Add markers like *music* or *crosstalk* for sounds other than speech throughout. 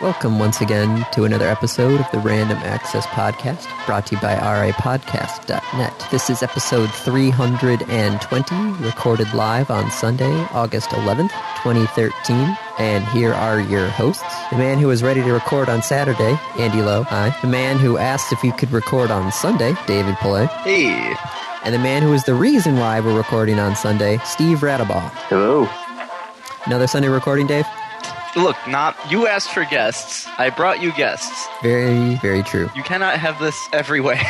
Welcome once again to another episode of the Random Access Podcast, brought to you by rapodcast.net. This is episode 320, recorded live on Sunday, August 11th, 2013. And here are your hosts. The man who was ready to record on Saturday, Andy Lowe. Hi. The man who asked if he could record on Sunday, David Pillay. Hey. And the man who is the reason why we're recording on Sunday, Steve Radabaugh. Hello. Another Sunday recording, Dave? Look, not you asked for guests. I brought you guests. Very, very true. You cannot have this every way. *laughs*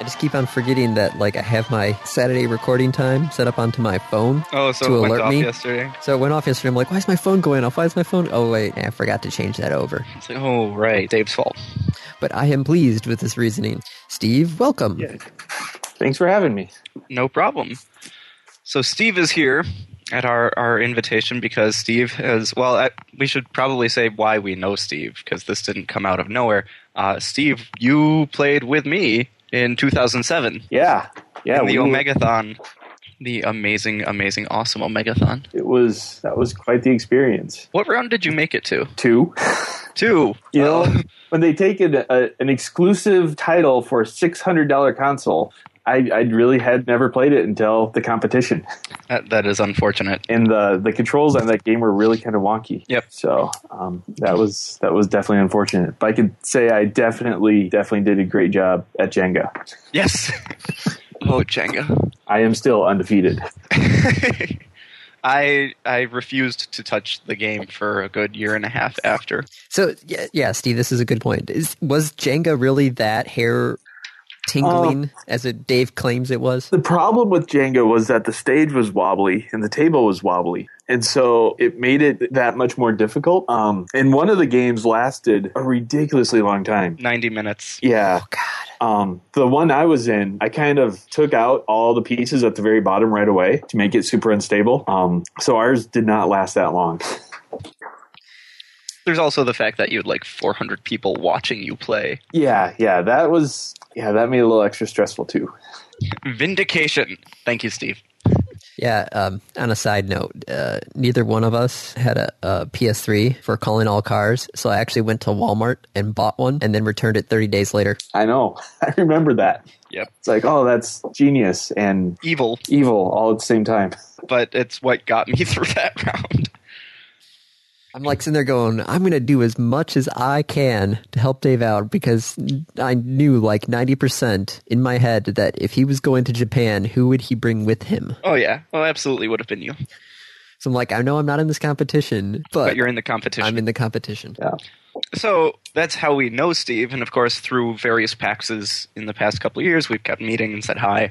I just keep on forgetting that like I have my Saturday recording time set up onto my phone. oh, so To it went alert off me? yesterday. So it went off yesterday. I'm like, why is my phone going off? Why is my phone? Oh wait, I forgot to change that over. It's like, oh right, Dave's fault. But I am pleased with this reasoning. Steve, welcome. Thanks for having me. No problem. So Steve is here at our, our invitation because Steve has well, I, we should probably say why we know Steve because this didn't come out of nowhere. Uh, Steve, you played with me in 2007 Yeah. Yeah. the Omegathon, the amazing, amazing, awesome Omegathon. It was that was quite the experience. What round did you make it to? Two. Two. *laughs* You know, when they take an, a, an exclusive title for a six hundred dollar console, I, I really had never played it until the competition, that, that is unfortunate. and the the controls on that game were really kind of wonky. Yep. So um, that was that was definitely unfortunate. But I could say I definitely definitely did a great job at Jenga. Yes. *laughs* oh, Jenga. I am still undefeated. *laughs* I I refused to touch the game for a good year and a half after. So yeah, yeah, Steve, this is a good point. Is, was Jenga really that hair tingling as it Dave claims it was? The problem with Jenga was that the stage was wobbly and the table was wobbly. And so it made it that much more difficult. Um, and one of the games lasted a ridiculously long time. Ninety minutes. Yeah. Oh God. Um, the one I was in, I kind of took out all the pieces at the very bottom right away to make it super unstable. Um, so ours did not last that long. *laughs* There's also the fact that you had like 400 people watching you play. Yeah, yeah, that was, yeah, that made it a little extra stressful too. Vindication. Thank you, Steve. Yeah. Um, on a side note, uh, neither one of us had a, a PS3 for calling all cars, so I actually went to Walmart and bought one, and then returned it 30 days later. I know. *laughs* I remember that. Yep. It's like, oh, that's genius and Evil, evil all at the same time. but it's what got me *laughs* through that round. I'm like sitting there going, I'm going to do as much as I can to help Dave out because I knew like 90% in my head that if he was going to Japan, who would he bring with him? Oh yeah. Well, absolutely would have been you. So I'm like, I know I'm not in this competition, but, But you're in the competition. I'm in the competition. Yeah. So that's how we know Steve, and of course, through various PAXs in the past couple of years, we've kept meeting and said hi.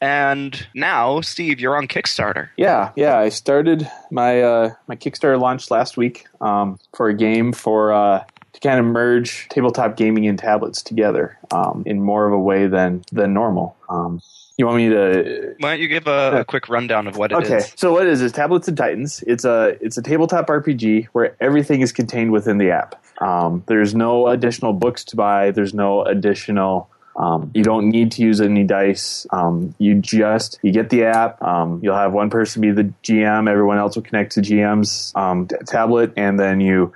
And now, Steve, you're on Kickstarter. Yeah, yeah. I started my uh, my Kickstarter launch last week um, for a game for uh, to kind of merge tabletop gaming and tablets together um, in more of a way than than normal. Um, you want me to Why don't you give a, a quick rundown of what it is? Okay, so what it is is Tablets and Titans. It's a it's a tabletop RPG where everything is contained within the app. Um, there's no additional books to buy. There's no additional. Um, you don't need to use any dice. Um, you just you get the app. Um, you'll have one person be the GM. Everyone else will connect to GM's um, t- tablet, and then you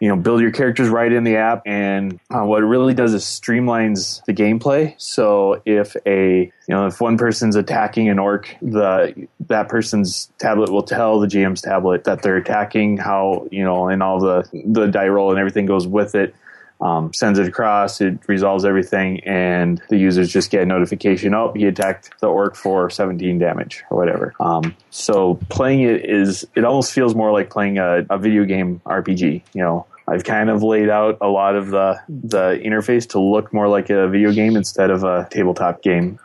you know build your characters right in the app and uh, what it really does is streamlines the gameplay so if a you know if one person's attacking an orc the that person's tablet will tell the gm's tablet that they're attacking how you know and all the the die roll and everything goes with it um, sends it across, it resolves everything, and the users just get a notification. Oh, he attacked the orc for 17 damage or whatever. Um, so playing it is, it almost feels more like playing a, a video game RPG. You know, I've kind of laid out a lot of the the interface to look more like a video game instead of a tabletop game.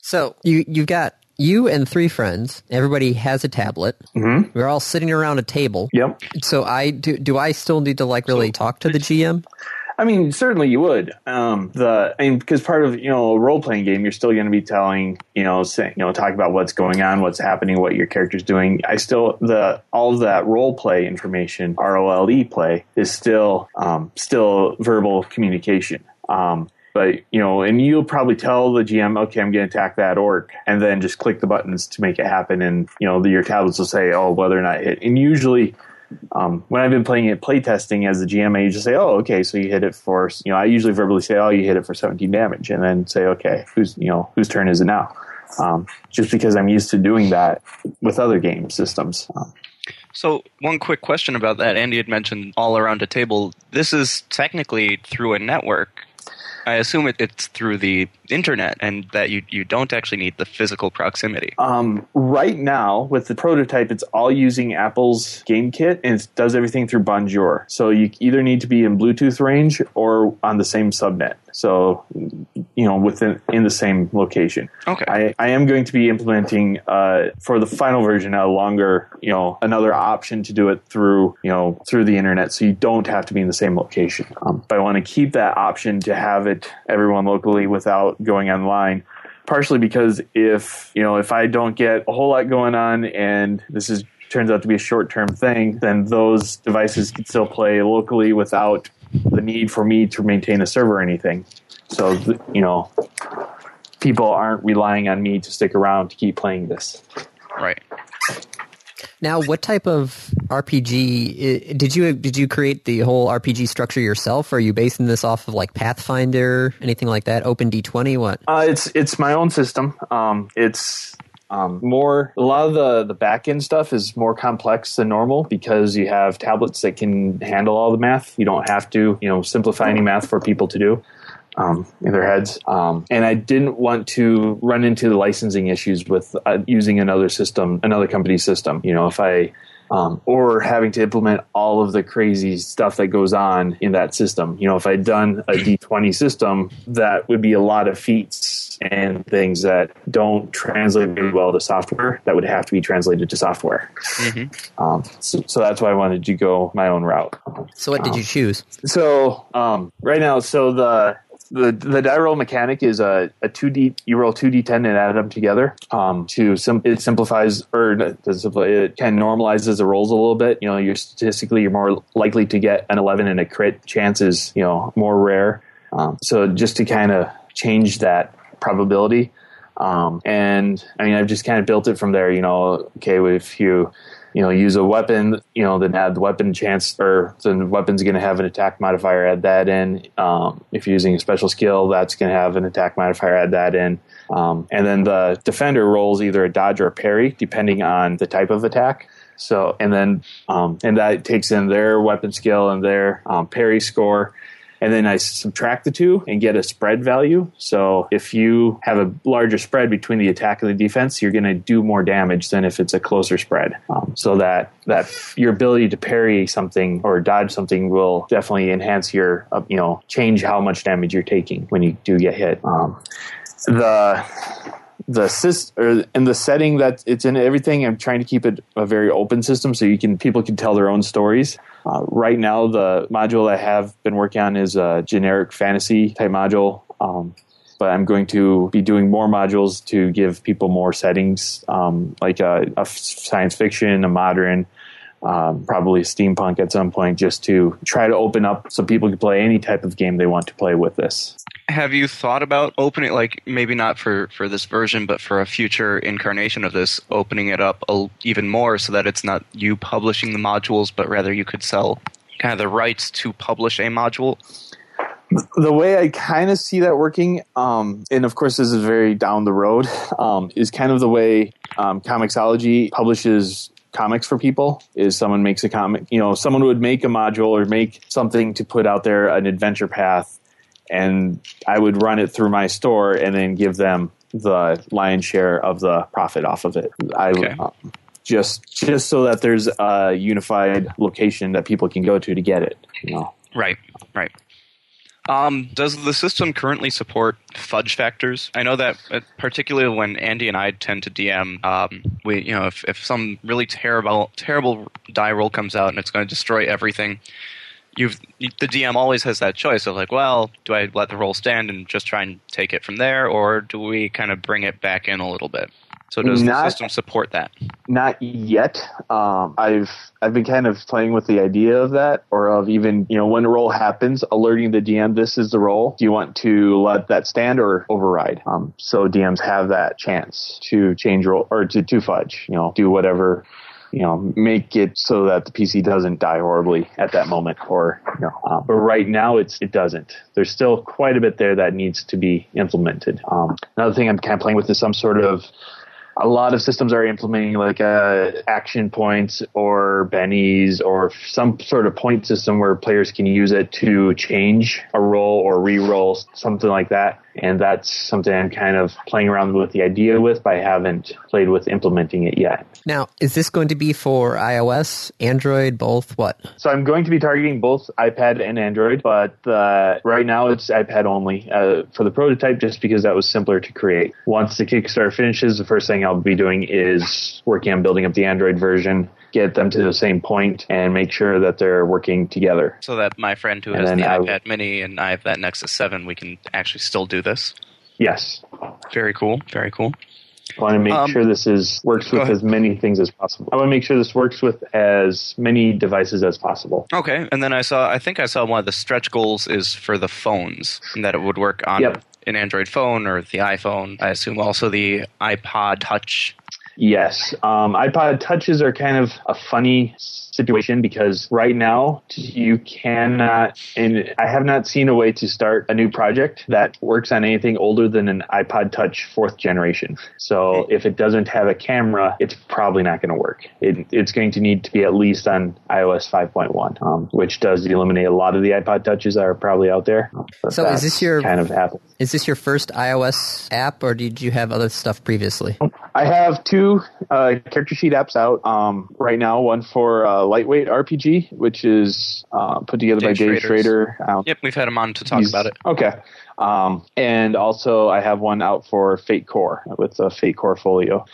So you you've got you and three friends. Everybody has a tablet. Mhm. We're all sitting around a table. Yep. So I do. Do I still need to like really talk to the GM? I mean, certainly you would. Um, the I mean, because part of you know a role playing game, you're still going to be telling you know saying you know talking about what's going on, what's happening, what your character's doing. I still the all of that role play information, R O L E play, is still um, still verbal communication. Um, but you know, and you'll probably tell the GM, okay, I'm going to attack that orc, and then just click the buttons to make it happen. And you know, the, your tablets will say, oh, whether or not it hit. And usually, um, when I've been playing it playtesting as a GM, I usually say, "Oh, okay, so you hit it for you know." I usually verbally say, "Oh, you hit it for 17 damage," and then say, "Okay, who's you know whose turn is it now?" Um, just because I'm used to doing that with other game systems. Um, so, one quick question about that. Andy had mentioned all around a table. This is technically through a network. I assume it, it's through the internet and that you, you don't actually need the physical proximity. Um, right now, with the prototype, it's all using Apple's Game Kit and it does everything through Bonjour. So you either need to be in Bluetooth range or on the same subnet. So, you know, within in the same location. Okay. I, I am going to be implementing uh, for the final version a longer, you know, another option to do it through, you know, through the internet, so you don't have to be in the same location. Um, but I want to keep that option to have it everyone locally without going online partially because if you know if I don't get a whole lot going on and this is turns out to be a short term thing, then those devices can still play locally without the need for me to maintain a server or anything. So you know, people aren't relying on me to stick around to keep playing this. Right. Now, what type of RPG did you did you create the whole RPG structure yourself? Are you basing this off of like Pathfinder, anything like that? Open D twenty? What? Uh, it's it's my own system. Um, it's um, more a lot of the the back end stuff is more complex than normal because you have tablets that can handle all the math. You don't have to you know simplify any math for people to do um, in their heads. Um, and I didn't want to run into the licensing issues with uh, using another system, another company's system. You know, if I um, or having to implement all of the crazy stuff that goes on in that system. You know, if I'd done a D20 system, that would be a lot of feats and things that don't translate very well to software that would have to be translated to software. Mm-hmm. Um, so, so, that's why I wanted to go my own route. So, what did you choose? So, um, right now, so the the the die roll mechanic is a, a 2d you roll 2d10 and add them together um, to sim- it simplifies or it can normalizes the rolls a little bit. You know you're statistically you're more likely to get an 11 and a crit. Chance is you know more rare. Um, so just to kind of change that probability um, and i mean i've just kind of built it from there you know okay if you you know, use a weapon, you know, then add the weapon chance, or the weapon's going to have an attack modifier, add that in. Um, if you're using a special skill, that's going to have an attack modifier, add that in. Um, and then the defender rolls either a dodge or a parry, depending on the type of attack. So, and then, um, and that takes in their weapon skill and their um, parry score and then I subtract the two and get a spread value. So if you have a larger spread between the attack and the defense, you're going to do more damage than if it's a closer spread. Um, so that that your ability to parry something or dodge something will definitely enhance your uh, you know change how much damage you're taking when you do get hit. Um, the the system or in the setting that it's in everything i'm trying to keep it a very open system so you can people can tell their own stories uh, right now, the module I have been working on is a generic fantasy type module. Um, but I'm going to be doing more modules to give people more settings, um, like a, a, science fiction, a modern, um, probably steampunk at some point, just to try to open up so people can play any type of game they want to play with this. Have you thought about opening like maybe not for for this version but for a future incarnation of this opening it up a, even more so that it's not you publishing the modules but rather you could sell kind of the rights to publish a module? The way I kind of see that working, um, and of course this is very down the road, *laughs* um, is kind of the way um, Comixology publishes comics for people. Is someone makes a comic, you know, someone would make a module or make something to put out there, an adventure path, and I would run it through my store and then give them the lion's share of the profit off of it. I okay. uh, just just so that there's a unified location that people can go to to get it. You know. Right. Right. Um, does the system currently support fudge factors? I know that, uh, particularly when Andy and I tend to DM, um, we you know if, if some really terrible terrible die roll comes out and it's going to destroy everything, you've the DM always has that choice of like, well, do I let the roll stand and just try and take it from there, or do we kind of bring it back in a little bit? So does not, the system support that? Not yet. Um, I've I've been kind of playing with the idea of that, or of even you know when a roll happens, alerting the DM this is the roll. Do you want to let that stand or override? Um, so DMs have that chance to change roll or to to fudge. You know, do whatever you know make it so that the PC doesn't die horribly at that moment, or you know. Uh, but right now, it's it doesn't. There's still quite a bit there that needs to be implemented. Um, another thing I'm kind of playing with is some sort of a lot of systems are implementing like uh, action points or bennies or some sort of point system where players can use it to change a roll or re-roll something like that and that's something I'm kind of playing around with the idea with, but I haven't played with implementing it yet. Now, is this going to be for iOS, Android, both? What? So I'm going to be targeting both iPad and Android, but uh, right now it's iPad only uh, for the prototype, just because that was simpler to create. Once the Kickstarter finishes, the first thing I'll be doing is working on building up the Android version get them to the same point and make sure that they're working together. So that my friend who and has the iPad Mini and I have that Nexus 7, we can actually still do this. Yes. Very cool. Very cool. I want to make um, sure this is works with as many things as possible. I want to make sure this works with as many devices as possible. Okay, and then I saw I think I saw one of the stretch goals is for the phones and that it would work on yep. An Android phone or the iPhone. I assume also the iPod Touch Yes. Um, iPod touches are kind of a funny situation because right now you cannot, and I have not seen a way to start a new project that works on anything older than an iPod Touch fourth generation. So if it doesn't have a camera, it's probably not going to work. It, it's going to need to be at least on iOS 5.1, um, which does eliminate a lot of the iPod Touches that are probably out there. But so is this your kind of happens. Is this your first iOS app, or did you have other stuff previously? I have two uh, character sheet apps out um, right now. One for uh, Lightweight RPG, which is uh, put together Dave by Dave Schrader. Um, yep, we've had him on to talk about it. Okay. Um, and also, I have one out for Fate Core with the Fate Core Folio.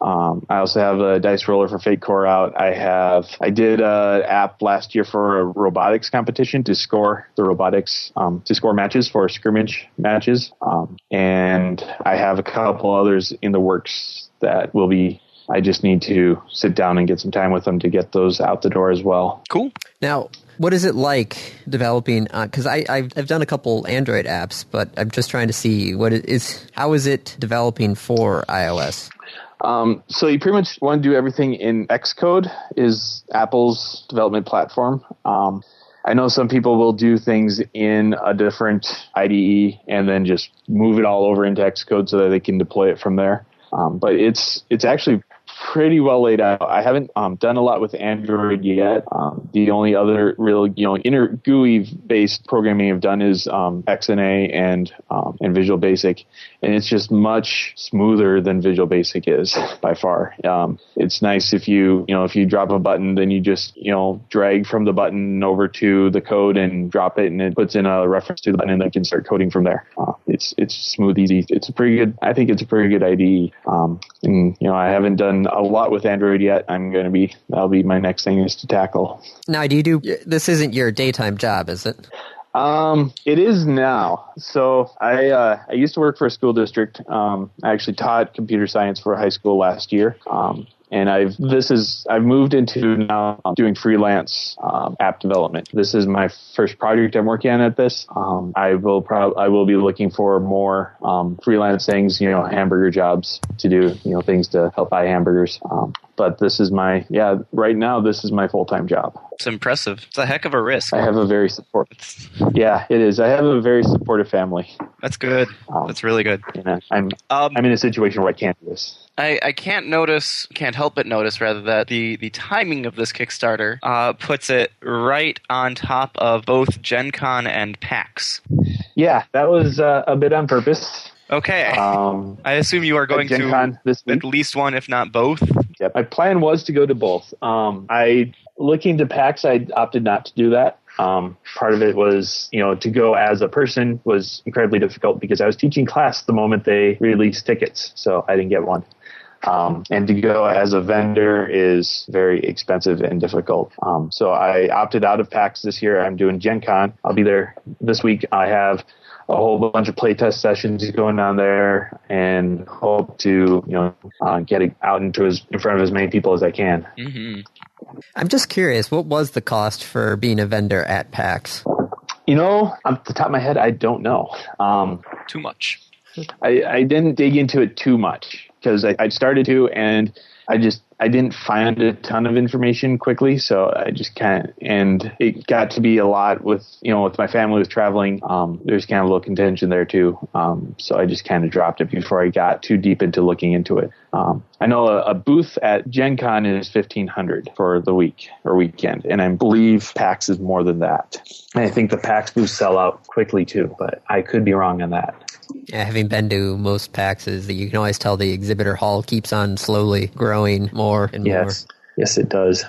Um, I also have a dice roller for Fate Core out. I have I did an app last year for a robotics competition to score the robotics um, to score matches for scrimmage matches, um, and I have a couple others in the works that will be. I just need to sit down and get some time with them to get those out the door as well. Cool. Now, what is it like developing? Because uh, I I've, I've, done a couple Android apps, but I'm just trying to see what it is. How is it developing for iOS? Um, so you pretty much want to do everything in Xcode is Apple's development platform. Um, I know some people will do things in a different IDE and then just move it all over into Xcode so that they can deploy it from there. Um, but it's it's actually pretty well laid out. I haven't um, done a lot with Android yet. Um, the only other real, you know, inner GUI based programming I've done is um, XNA and um, and Visual Basic, and it's just much smoother than Visual Basic is by far. Um, it's nice if you, you know, if you drop a button, then you just, you know, drag from the button over to the code and drop it, and it puts in a reference to the button, and then you can start coding from there. Uh, it's it's smooth, easy. It's a pretty good. I think it's a pretty good IDE. Um, and you know, I haven't done a lot with Android yet. I'm going to be that'll be my next thing is to tackle. Now, do you do this? Isn't your daytime job, is it? Um, it is now. So I uh, I used to work for a school district. Um, I actually taught computer science for high school last year. Um, and I've this is I've moved into now doing freelance um, app development. This is my first project I'm working on at this. Um, I will probably I will be looking for more um, freelance things, you know, hamburger jobs to do, you know, things to help buy hamburgers. But this is my yeah right now this is my full time job. It's impressive. It's a heck of a risk. I have a very support. Yeah, it is. I have a very supportive family. That's good. Um, That's really good. You know, I'm um, I'm in a situation where I can't do this. I, I can't notice, can't help but notice, rather, that the, the timing of this Kickstarter uh, puts it right on top of both Gen Con and PAX. Yeah, that was uh, a bit on purpose. Okay. Um, *laughs* I assume you are going to this week. at least one, if not both. Yep. My plan was to go to both. Um, I looking to PAX, I opted not to do that. Um, part of it was, you know, to go as a person was incredibly difficult because I was teaching class the moment they released tickets, so I didn't get one. Um, and to go as a vendor is very expensive and difficult. Um, so I opted out of PAX this year. I'm doing Gen Con. I'll be there this week. I have a whole bunch of playtest sessions going on there and hope to, you know, uh, get it out into as, in front of as many people as I can. Mm-hmm. I'm just curious, what was the cost for being a vendor at PAX? You know, off the top of my head, I don't know. Um, Too much. I, I didn't dig into it too much because I, I started to and I just I didn't find a ton of information quickly, so I just kind of and it got to be a lot with you know with my family was traveling. Um, there's kind of a little contention there too, um, so I just kind of dropped it before I got too deep into looking into it. Um, I know a, a, booth at Gen Con is fifteen hundred for the week or weekend, and I believe PAX is more than that. And I think the PAX booths sell out quickly too, but I could be wrong on that. Yeah, having been to most PAXs, you can always tell the exhibitor hall keeps on slowly growing more and yes. more. Yes, it does.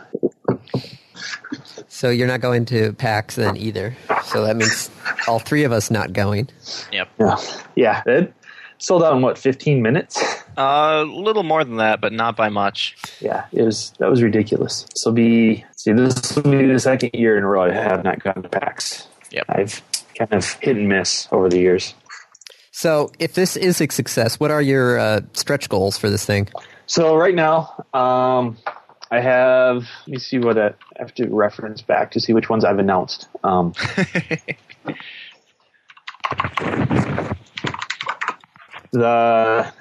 So you're not going to PAX then either. So that means all three of us not going. Yep. Yeah. Yeah. It sold out in what, 15 minutes? A uh, little more than that, but not by much. Yeah, it was that was ridiculous. So be see this will be the second year in a row I have not gone to PAX. Yep. I've kind of hit and miss over the years. So, if this is a success, what are your uh, stretch goals for this thing? So, right now, um, I have. Let me see what I have to reference back to see which ones I've announced. Um, *laughs* the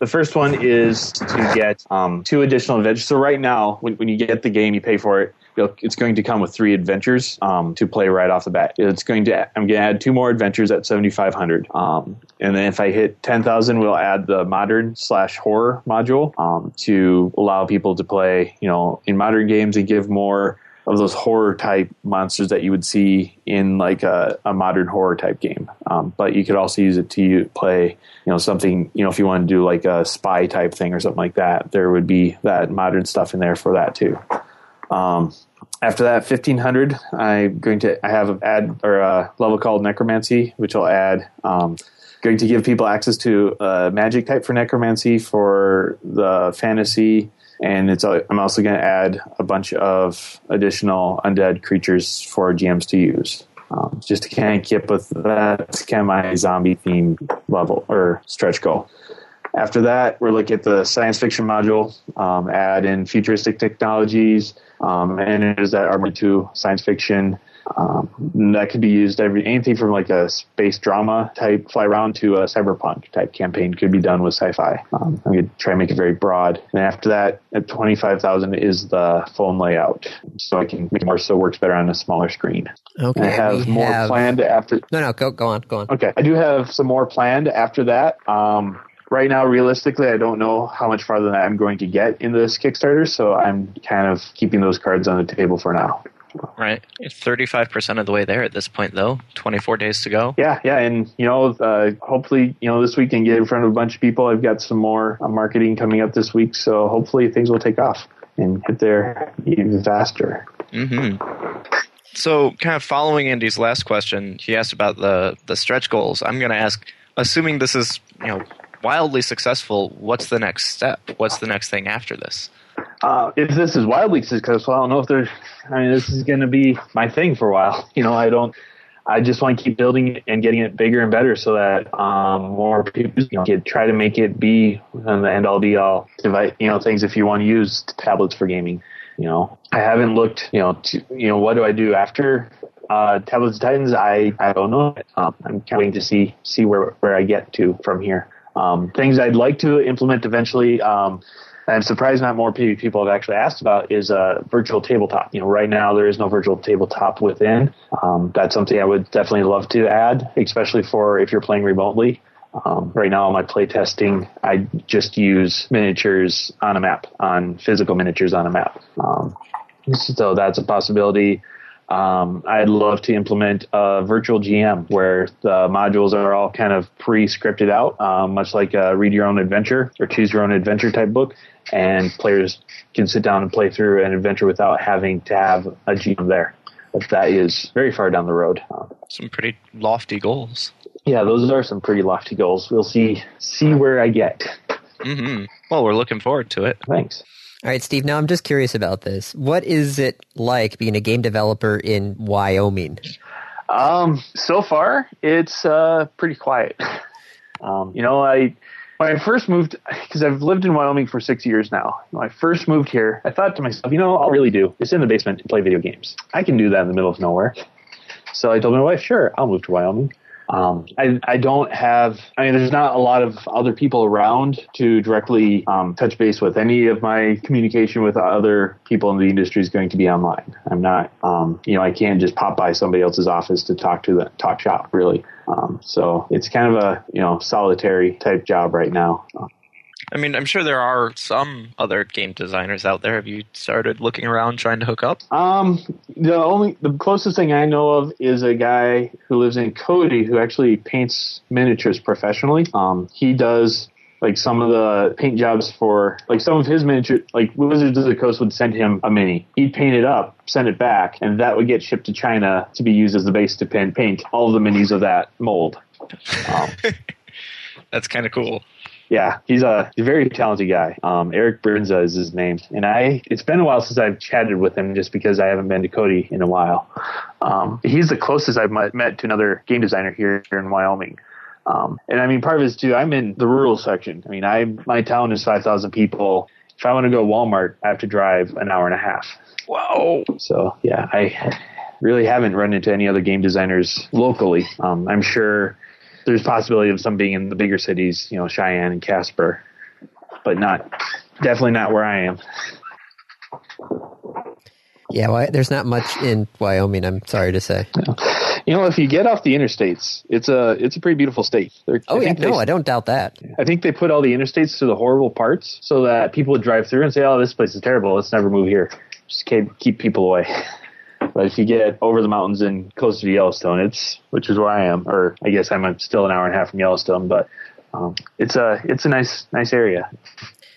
the first one is to get um, two additional adventures. So right now, when, when you get the game, you pay for it it's going to come with three adventures um, to play right off the bat. It's going to I'm going to add two more adventures at 7,500, um, and then if I hit 10,000, we'll add the modern slash horror module um, to allow people to play, you know, in modern games and give more of those horror type monsters that you would see in like a, a modern horror type game. Um, but you could also use it to play, you know, something, you know, if you want to do like a spy type thing or something like that, there would be that modern stuff in there for that too. Um, after that, fifteen hundred, I'm going to I have an ad or a level called Necromancy, which I'll add. Um, going to give people access to a magic type for necromancy for the fantasy, and it's I'm also going to add a bunch of additional undead creatures for GMs to use. Um, just to kind of keep with that, kind of my zombie theme level or stretch goal. After that, we're looking at the science fiction module, um, add in futuristic technologies, um, and it is that Armory 2 science fiction. Um, that could be used every anything from like a space drama type fly around to a cyberpunk type campaign could be done with sci-fi. Um, I'm to try and make it very broad. And after that, at 25,000 is the phone layout, so I can make it more so works better on a smaller screen. Okay. And I have more have... planned after. No, no, go go on, go on. Okay, I do have some more planned after that. Um, right now, realistically, I don't know how much farther than I'm going to get in this Kickstarter, so I'm kind of keeping those cards on the table for now. Right, it's thirty-five percent of the way there at this point, though. Twenty-four days to go. Yeah, yeah, and you know, uh, hopefully, you know, this week can get in front of a bunch of people. I've got some more uh, marketing coming up this week, so hopefully things will take off and hit there even faster. Mm-hmm. So, kind of following Andy's last question, he asked about the the stretch goals. I'm going to ask, assuming this is you know wildly successful, what's the next step? What's the next thing after this? Uh, if this is wildly successful, I don't know if there's. I mean, this is going to be my thing for a while. *laughs* You know, I don't. I just want to keep building it and getting it bigger and better so that um, more people you know, try to make it be the end all be all device. You know, things if you want to use tablets for gaming. You know, I haven't looked. You know, to, you know, what do I do after uh, Tablets Titans? I I don't know. Um, I'm waiting to see see where where I get to from here. Um, things I'd like to implement eventually. Um, I'm surprised not more people have actually asked about is a uh, virtual tabletop. You know, right now there is no virtual tabletop within. Um, that's something I would definitely love to add, especially for if you're playing remotely. Um, right now, my playtesting, I just use miniatures on a map, on physical miniatures on a map. Um, so that's a possibility. Um, I'd love to implement a virtual GM where the modules are all kind of pre-scripted out, um, much like a read your own adventure or choose your own adventure type book, and players can sit down and play through an adventure without having to have a GM there. But that is very far down the road. Some pretty lofty goals. Yeah, those are some pretty lofty goals. We'll see see where I get. Mm-hmm. Well, we're looking forward to it. Thanks. All right, Steve, now I'm just curious about this. What is it like being a game developer in Wyoming? Um, so far, it's uh, pretty quiet. *laughs* Um, you know, I when I first moved, because I've lived in Wyoming for six years now. When I first moved here, I thought to myself, you know, I'll really do is in the basement and play video games. I can do that in the middle of nowhere. So I told my wife, sure, I'll move to Wyoming. Um, I, I don't have, I mean, there's not a lot of other people around to directly um, touch base with. Any of my communication with other people in the industry is going to be online. I'm not, um, you know, I can't just pop by somebody else's office to talk to the talk shop really. Um, so it's kind of a, you know, solitary type job right now. I mean, I'm sure there are some other game designers out there. Have you started looking around trying to hook up? Um, the only the closest thing I know of is a guy who lives in Cody who actually paints miniatures professionally. Um, he does like some of the paint jobs for like some of his miniature like Wizards of the Coast would send him a mini. He'd paint it up, send it back, and that would get shipped to China to be used as the base to paint paint all the minis of that mold. *laughs* Um, That's kind of cool. Yeah, he's a, very talented guy. Um, Eric Burnza is his name, and I it's been a while since I've chatted with him, just because I haven't been to Cody in a while. Um, he's the closest I've met, to another game designer here, here in Wyoming. Um, and I mean, part of it is too. I'm in the rural section. I mean, I my town is five thousand people. If I want to go Walmart, I have to drive an hour and a half. Whoa. So yeah, I really haven't run into any other game designers locally. Um, I'm sure there's possibility of some being in the bigger cities, you know, Cheyenne and Casper, but not definitely not where I am. Yeah, well, there's not much in Wyoming. I'm sorry to say. You know, if you get off the interstates, it's a it's a pretty beautiful state. They're, Oh I yeah, they- no, I don't doubt that. I think they put all the interstates to the horrible parts so that people would drive through and say, "Oh, this place is terrible. Let's never move here." Just keep keep people away. *laughs* But if you get over the mountains and closer to Yellowstone, it's which is where I am, or I guess I'm still an hour and a half from Yellowstone, but um, it's a it's a nice nice area.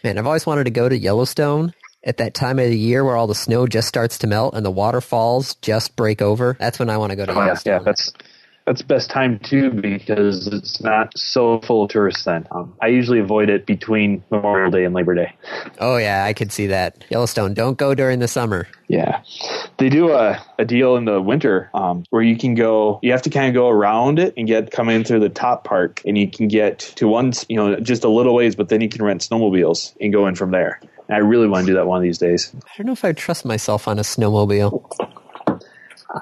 Man, I've always wanted to go to Yellowstone at that time of the year where all the snow just starts to melt and the waterfalls just break over. That's when I want to go to Oh, Yellowstone. yeah, that's that's best time too because it's not so full of tourists. Then um, I usually avoid it between Memorial Day and Labor Day. Oh yeah, I could see that. Yellowstone, don't go during the summer. Yeah, they do a, a deal in the winter um, where you can go. You have to kind of go around it and get come in through the top part, and you can get to one, you know, just a little ways. But then you can rent snowmobiles and go in from there. And I really want to do that one of these days. I don't know if I trust myself on a snowmobile.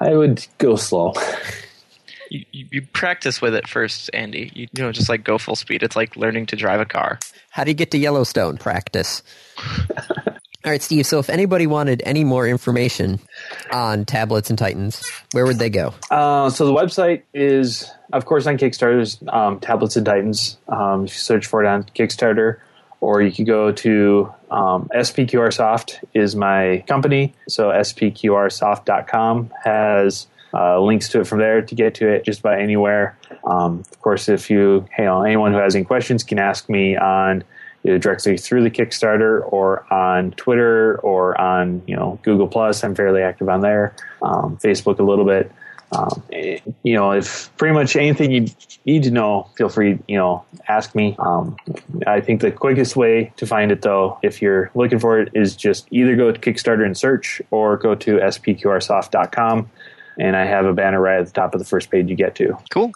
I would go slow. *laughs* You, you, you practice with it first, Andy. You, you know, just like go full speed. It's like learning to drive a car. How do you get to Yellowstone? Practice. *laughs* All right, Steve. So if anybody wanted any more information on tablets and Titans, where would they go? Uh, so the website is, of course, on Kickstarter's um, Tablets and Titans. Um, if you search for it on Kickstarter, or you could go to um, SPQR Soft is my company. So SPQRsoft.com has uh, links to it from there to get to it just about anywhere. Um, of course, if you, hey, anyone who has any questions can ask me on either directly through the Kickstarter or on Twitter or on you know Google Plus. I'm fairly active on there. Um, Facebook a little bit. Um, you know, if pretty much anything you need to know, feel free, you know, ask me. Um, I think the quickest way to find it, though, if you're looking for it, is just either go to Kickstarter and search or go to spqrsoft.com. And I have a banner right at the top of the first page you get to. Cool.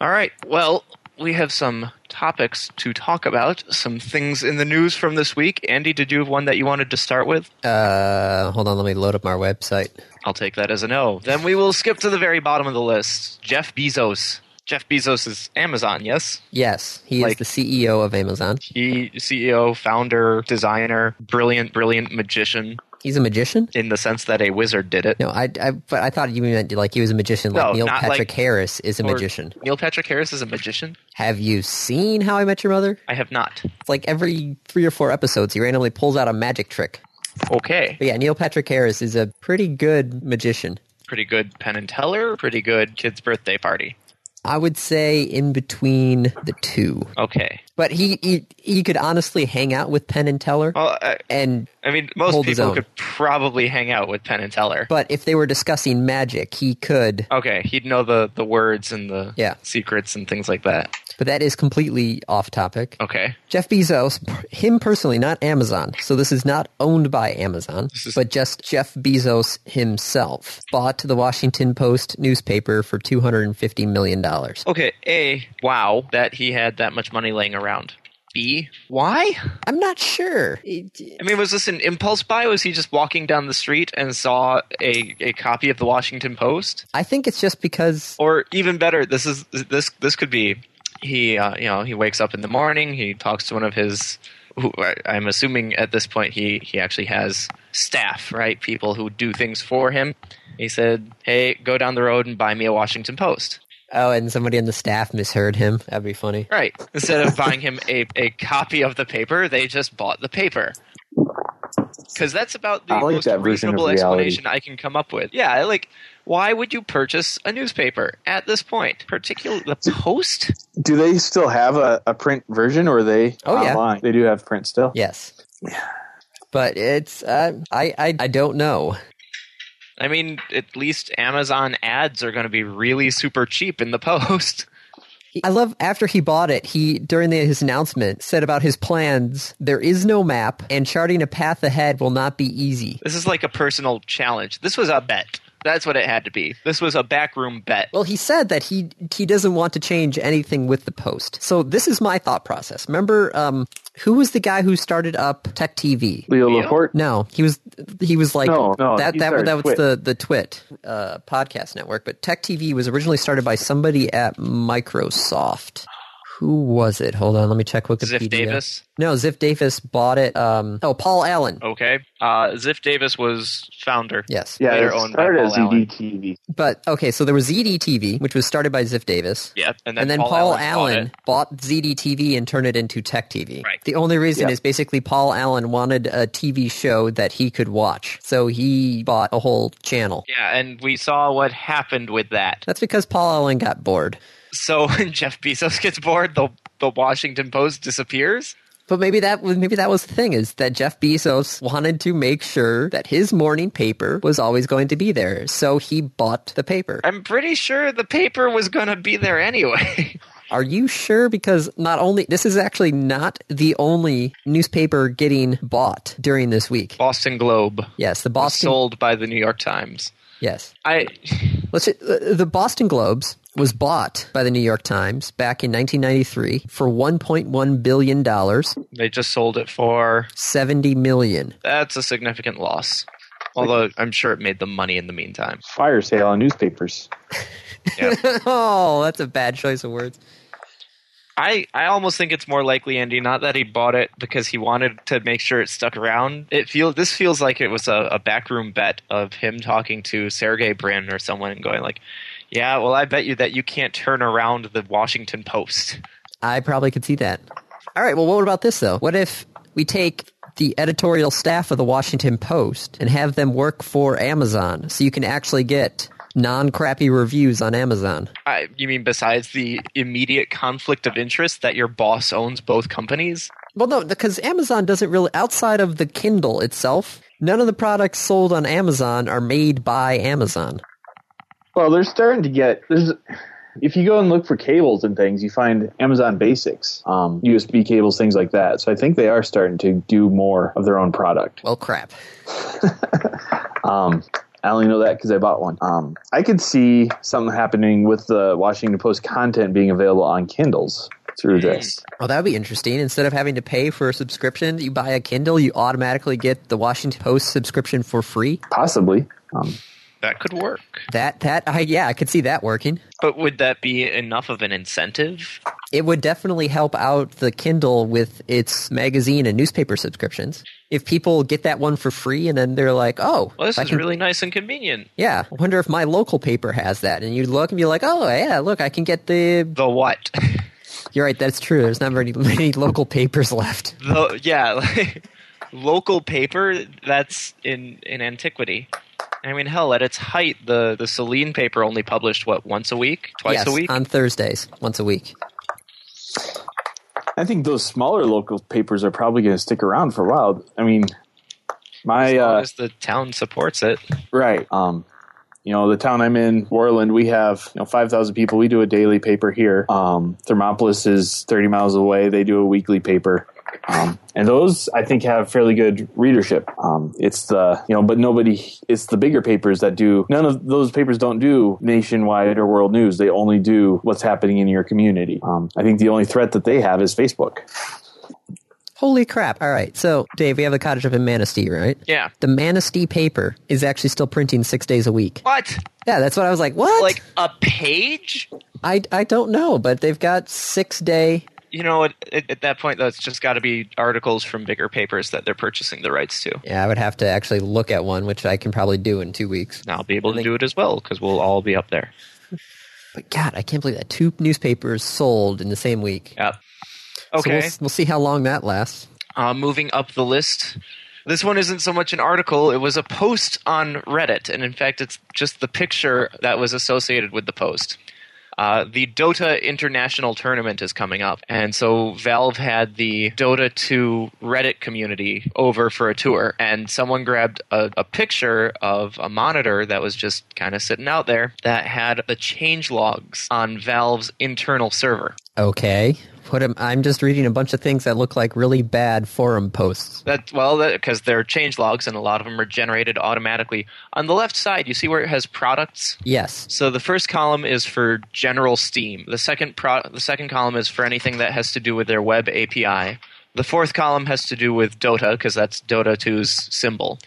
All right. Well, we have some topics to talk about, some things in the news from this week. Andy, did you have one that you wanted to start with? Uh, hold on, let me load up our website. I'll take that as a no. Then we will skip to the very bottom of the list. Jeff Bezos. Jeff Bezos is Amazon, yes? Yes, he Like- is the CEO of Amazon. He CEO, founder, designer, brilliant, brilliant magician He's a magician. in the sense that a wizard did it. No, I, I, but I thought you meant like he was a magician. Like No, Neil Patrick like- Harris is a magician. Neil Patrick Harris is a magician? Have you seen How I Met Your Mother? I have not. It's like every three or four episodes, he randomly pulls out a magic trick. Okay. But yeah, Neil Patrick Harris is a pretty good magician. Pretty good Penn and Teller, pretty good kid's birthday party. I would say in between the two. Okay. But he he, he could honestly hang out with Penn and Teller, Well, I, and I mean, most people could probably hang out with Penn and Teller. but if they were discussing magic, he could. Okay, he'd know the, the words and the Yeah. secrets and things like that. But that is completely off topic. Okay. Jeff Bezos, him personally, not Amazon. So this is not owned by Amazon, is- but just Jeff Bezos himself bought the Washington Post newspaper for $250 million. Okay, A, wow, that he had that much money laying around. B. Why? I'm not sure. I mean, was this an impulse buy? Was he just walking down the street and saw a, a copy of the Washington Post? I think it's just because Or even better, this is this this could be he uh, you know he wakes up in the morning, he talks to one of his. Who, I- I'm assuming at this point he he actually has staff, right? People who do things for him. He said, "Hey, go down the road and buy me a Washington Post." Oh, and somebody on the staff misheard him. That'd be funny. Right. Instead of buying him a, a copy of the paper, they just bought the paper. Because that's about the I like most that version of reasonable explanation I can come up with. Yeah, like, why would you purchase a newspaper at this point? Particularly the Post? Do they still have a, a print version, or are they Oh, yeah. They do have print still. Yes. Yeah. But it's uh, I, I I don't know. I mean, at least Amazon ads are going to be really super cheap in the Post. *laughs* I love after he bought it, he during the, his announcement said about his plans, there is no map and charting a path ahead will not be easy. This is like a personal challenge. This was a bet. That's what it had to be. This was a backroom bet. Well, he said that he he doesn't want to change anything with the post. So this is my thought process. Remember um who was the guy who started up Tech TV? Leo Leo? Laporte. No, he was he was like No, no, that he that that was Twit. the the Twit uh, podcast network, but Tech TV was originally started by somebody at Microsoft. Who was it? Hold on, let me check Wikipedia. Ziff Davis. No, Ziff Davis bought it. Um, oh, Paul Allen. Okay. Uh, Ziff Davis was founder. Yes, Yeah, Later it owned by started Paul as Allen. ZDTV. but okay. So there was ZDTV, which was started by Ziff Davis. Yeah, and then, and then Paul, Paul, Allen, Allen, bought bought, it. ZDTV and turned it into Tech TV. Right. The only reason Yep. is basically Paul Allen wanted a TV show that he could watch, so he bought a whole channel. Yeah, and we saw what happened with that. That's because Paul Allen got bored. So *laughs* when Jeff Bezos gets bored, the the Washington Post disappears. But maybe that was maybe that was the thing is that Jeff Bezos wanted to make sure that his morning paper was always going to be there, so he bought the paper. I'm pretty sure the paper was going to be there anyway. *laughs* Are you sure? Because not only this is actually not the only newspaper getting bought during this week. Boston Globe Yes, the was Boston. sold by the New York Times. Yes, I let's. uh, The Boston Globes was bought by the New York Times back in 1993 for 1.1 billion dollars, they just sold it for 70 million. that's a significant loss. Although I'm sure it made them money in the meantime. Fire sale on newspapers. Yeah. *laughs* oh, that's a bad choice of words. I, I almost think it's more likely, Andy, not that he bought it because he wanted to make sure it stuck around. It feel this feels like it was a, a backroom bet of him talking to Sergey Brin or someone and going like, "Yeah, well, I bet you that you can't turn around the Washington Post." I probably could see that. All right, well, what about this, though? What if we take the editorial staff of the Washington Post and have them work for Amazon so you can actually get non crappy reviews on Amazon? I, you mean besides the immediate conflict of interest that your boss owns both companies? Well, no, because Amazon doesn't really, outside of the Kindle itself, none of the products sold on Amazon are made by Amazon. Well, they're starting to get there's. If you go and look for cables and things, you find Amazon Basics, um, USB cables, things like that. So I think they are starting to do more of their own product. Well, crap. *laughs* Um, I only know that because I bought one. Um, I could see something happening with the Washington Post content being available on Kindles through this. Well, that would be interesting. Instead of having to pay for a subscription, you buy a Kindle, you automatically get the Washington Post subscription for free. Possibly. Um, That could work. That, that, I, yeah, I could see that working. But would that be enough of an incentive? It would definitely help out the Kindle with its magazine and newspaper subscriptions. If people get that one for free and then they're like, oh, Well, this is can- really nice and convenient. yeah, I wonder if my local paper has that. And you look and be like, oh, yeah, look, I can get the. The what? *laughs* You're right, that's true. There's not very *laughs* many local papers left. the yeah, like, *laughs* local paper that's in in antiquity. I mean, hell, at its height, the the Saline paper only published what once a week, twice yes, a week. on Thursdays, once a week. I think those smaller local papers are probably going to stick around for a while. I mean, my as long uh, as the town supports it. Right. Um, you know, the town I'm in, Worland, we have you know five thousand people. We do a daily paper here. Um, Thermopolis is thirty miles away. They do a weekly paper, um, and those I think have fairly good readership. Um, it's the you know, but nobody. It's the bigger papers that do. None of those papers don't do nationwide or world news. They only do what's happening in your community. Um, I think the only threat that they have is Facebook. Holy crap. All right. So, Dave, we have a cottage up in Manistee, right? Yeah. The Manistee paper is actually still printing six days a week. What? Yeah, that's what I was like. What? Like a page? I, I don't know, but they've got six day. You know, at, at, at that point, though, it's just got to be articles from bigger papers that they're purchasing the rights to. Yeah, I would have to actually look at one, which I can probably do in two weeks. And I'll be able to do it as well because we'll all be up there. But God, I can't believe that two newspapers sold in the same week. Yep. So Okay. we'll, we'll see how long that lasts. Uh, moving up the list. This one isn't so much an article, it was a post on Reddit, and in fact, it's just the picture that was associated with the post. Uh, the Dota International Tournament is coming up, and so Valve had the Dota 2 Reddit community over for a tour, and someone grabbed a, a picture of a monitor that was just kind of sitting out there that had the change logs on Valve's internal server. Okay. Put I'm just reading a bunch of things that look like really bad forum posts. That well, because they're change logs, and a lot of them are generated automatically. On the left side, you see where it has products. Yes. So the first column is for general Steam. The second pro- the second column is for anything that has to do with their web API. The fourth column has to do with Dota because that's Dota 2's symbol.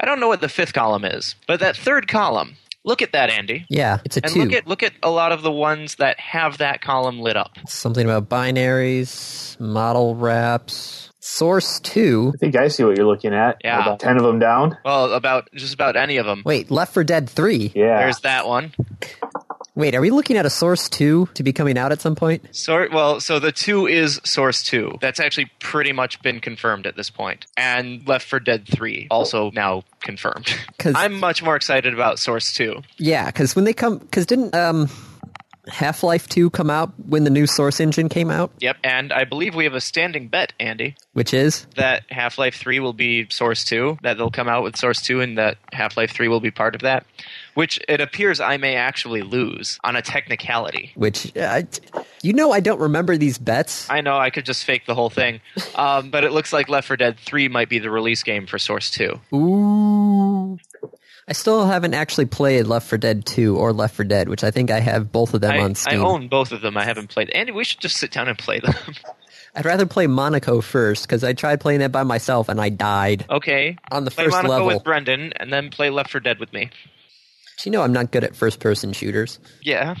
I don't know what the fifth column is, but that third column. Look at that, Andy. Yeah, it's a And two. look at look at a lot of the ones that have that column lit up. Something about binaries, model wraps, source two. I think I see what you're looking at. Yeah. About ten of them down. Well, about just about any of them. Wait, Left 4 Dead three. Yeah. There's that one. Wait, are we looking at a source two to be coming out at some point? Sor- well, so the two is Source 2. That's actually pretty much been confirmed at this point. And Left 4 Dead 3, also now confirmed. *laughs* 'Cause- I'm much more excited about Source 2. Yeah, because when they come, because didn't um, Half Life Two come out when the new Source engine came out? Yep, and I believe we have a standing bet, Andy, Which is that Half Life 3 will be Source 2, that they'll come out with Source 2, and that Half Life 3 will be part of that. Which it appears I may actually lose on a technicality. which uh, you know I don't remember these bets. I know I could just fake the whole thing, *laughs* um, but it looks like Left 4 Dead 3 might be the release game for Source 2. Ooh. I still haven't actually played Left 4 Dead 2 or Left 4 Dead, which I think I have both of them I, on Steam. I own both of them. I haven't played. Andy, we should just sit down and play them. *laughs* I'd rather play Monaco first because I tried playing that by myself and I died okay. on the Play first Monaco level. with Brendan, and then play Left 4 Dead with me. Do you know I'm not good at first person shooters Yeah,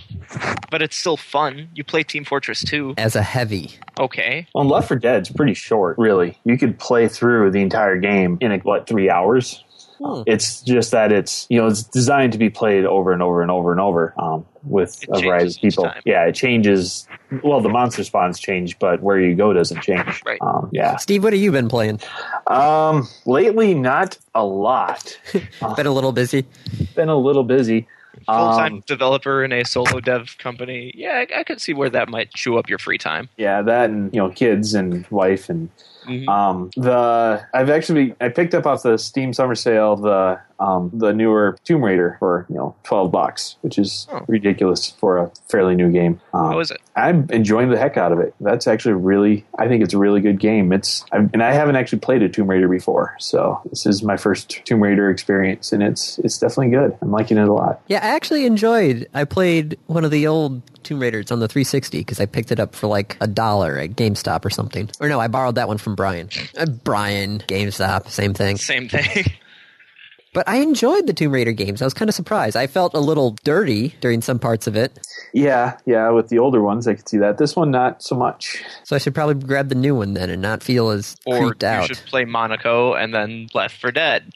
but it's still fun. You play Team Fortress 2. as a heavy. Okay. Well, Left 4 Dead's pretty short, really. You could play through the entire game in like, what three hours. Hmm. It's just that it's you know it's designed to be played over and over and over and over um, with It a variety of people. time. Yeah, it changes. Well, the monster spawns change, but where you go doesn't change. Right. Um, yeah. Steve, what have you been playing? Um, lately, not a lot. *laughs* Been a little busy. Been a little busy. Full time Um, developer in a solo dev company. Yeah, I, I could see where that might chew up your free time. yeah, that and you know kids and wife and Mhm. Um, the I've actually I picked up off the Steam summer sale the um, the newer Tomb Raider for you know twelve bucks, which is Oh. ridiculous for a fairly new game. Um, How is it? I'm enjoying the heck out of it. That's actually really I think it's a really good game. It's i and I haven't actually played a Tomb Raider before, so this is my first Tomb Raider experience, and it's it's definitely good. I'm liking it a lot. Yeah, I actually enjoyed. I played one of the old Tomb Raiders on the 360 because I picked it up for like a dollar at GameStop or something. Or no, I borrowed that one from Brian. Uh, Brian, GameStop, same thing. Same thing. *laughs* But I enjoyed the Tomb Raider games. I was kind of surprised. I felt a little dirty during some parts of it, Yeah, yeah. With the older ones, I could see that. This one, not so much. so I should probably grab the new one then and not feel as or creeped you should play Monaco and then Left 4 Dead.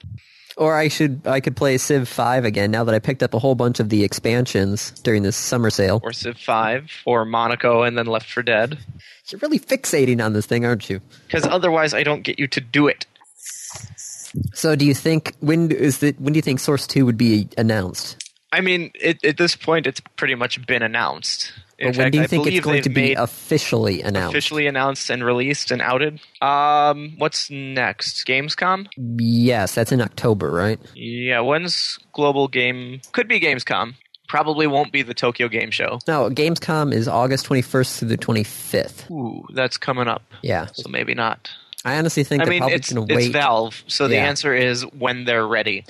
Or I should I could play Civ 5 again now that I picked up a whole bunch of the expansions during this summer sale. Or Civ 5. Or Monaco and then Left 4 Dead. You're really fixating on this thing, aren't you? Because otherwise I don't get you to do it. So do you think when is the when do you think Source 2 would be announced? I mean, it, at this point, it's pretty much been announced. In Or when fact, do you I think it's going to be officially announced? officially announced and released and outed. Um, what's next? Gamescom? Yes, that's in October, right? Yeah, when's Global Game? Could be Gamescom. Probably won't be the Tokyo Game Show. No, Gamescom is August 21st through the 25th. Ooh, that's coming up. Yeah. So maybe not. I honestly think I they're mean, probably it's, going to it's. Valve, so the Yeah. answer is when they're ready.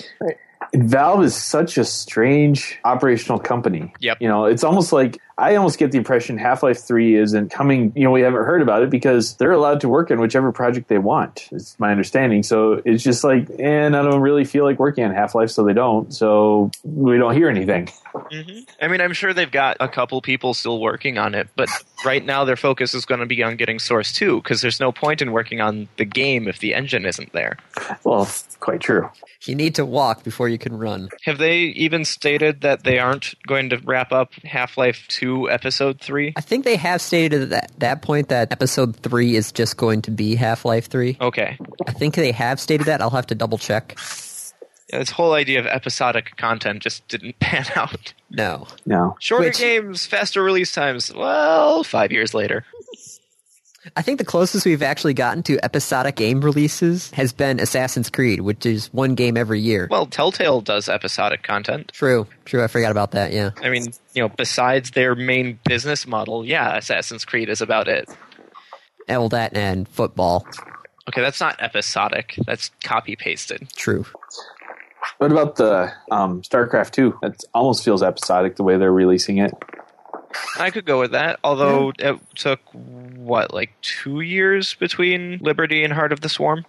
Valve is such a strange operational company. Yep. You know, it's almost like I almost get the impression Half Life 3 isn't coming, you know, we haven't heard about it because they're allowed to work on whichever project they want. It's my understanding. So it's just like, and I don't really feel like working on Half Life, so they don't. So we don't hear anything. Mm-hmm. I mean, I'm sure they've got a couple people still working on it, but right now their focus is going to be on getting Source 2 because there's no point in working on the game if the engine isn't there. Well, quite true. You need to walk before you can run. Have they even stated that they aren't going to wrap up Half Life 2 Episode 3? I think they have stated at that, that point that episode 3 is just going to be Half Life 3. Okay. I think they have stated that. I'll have to double check. Yeah, this whole idea of episodic content just didn't *laughs* pan out. No. No. Shorter Which- games, faster release times. Well, five years later. I think the closest we've actually gotten to episodic game releases has been Assassin's Creed, which is one game every year. Well, Telltale does episodic content. True. True. I forgot about that. Yeah. I mean, you know, besides their main business model, yeah, Assassin's Creed is about it. And Well, that and football. Okay, that's not episodic. That's copy pasted. True. What about the um, StarCraft 2? That almost feels episodic the way they're releasing it. I could go with that. Although it took what, like two years between Liberty and Heart of the Swarm.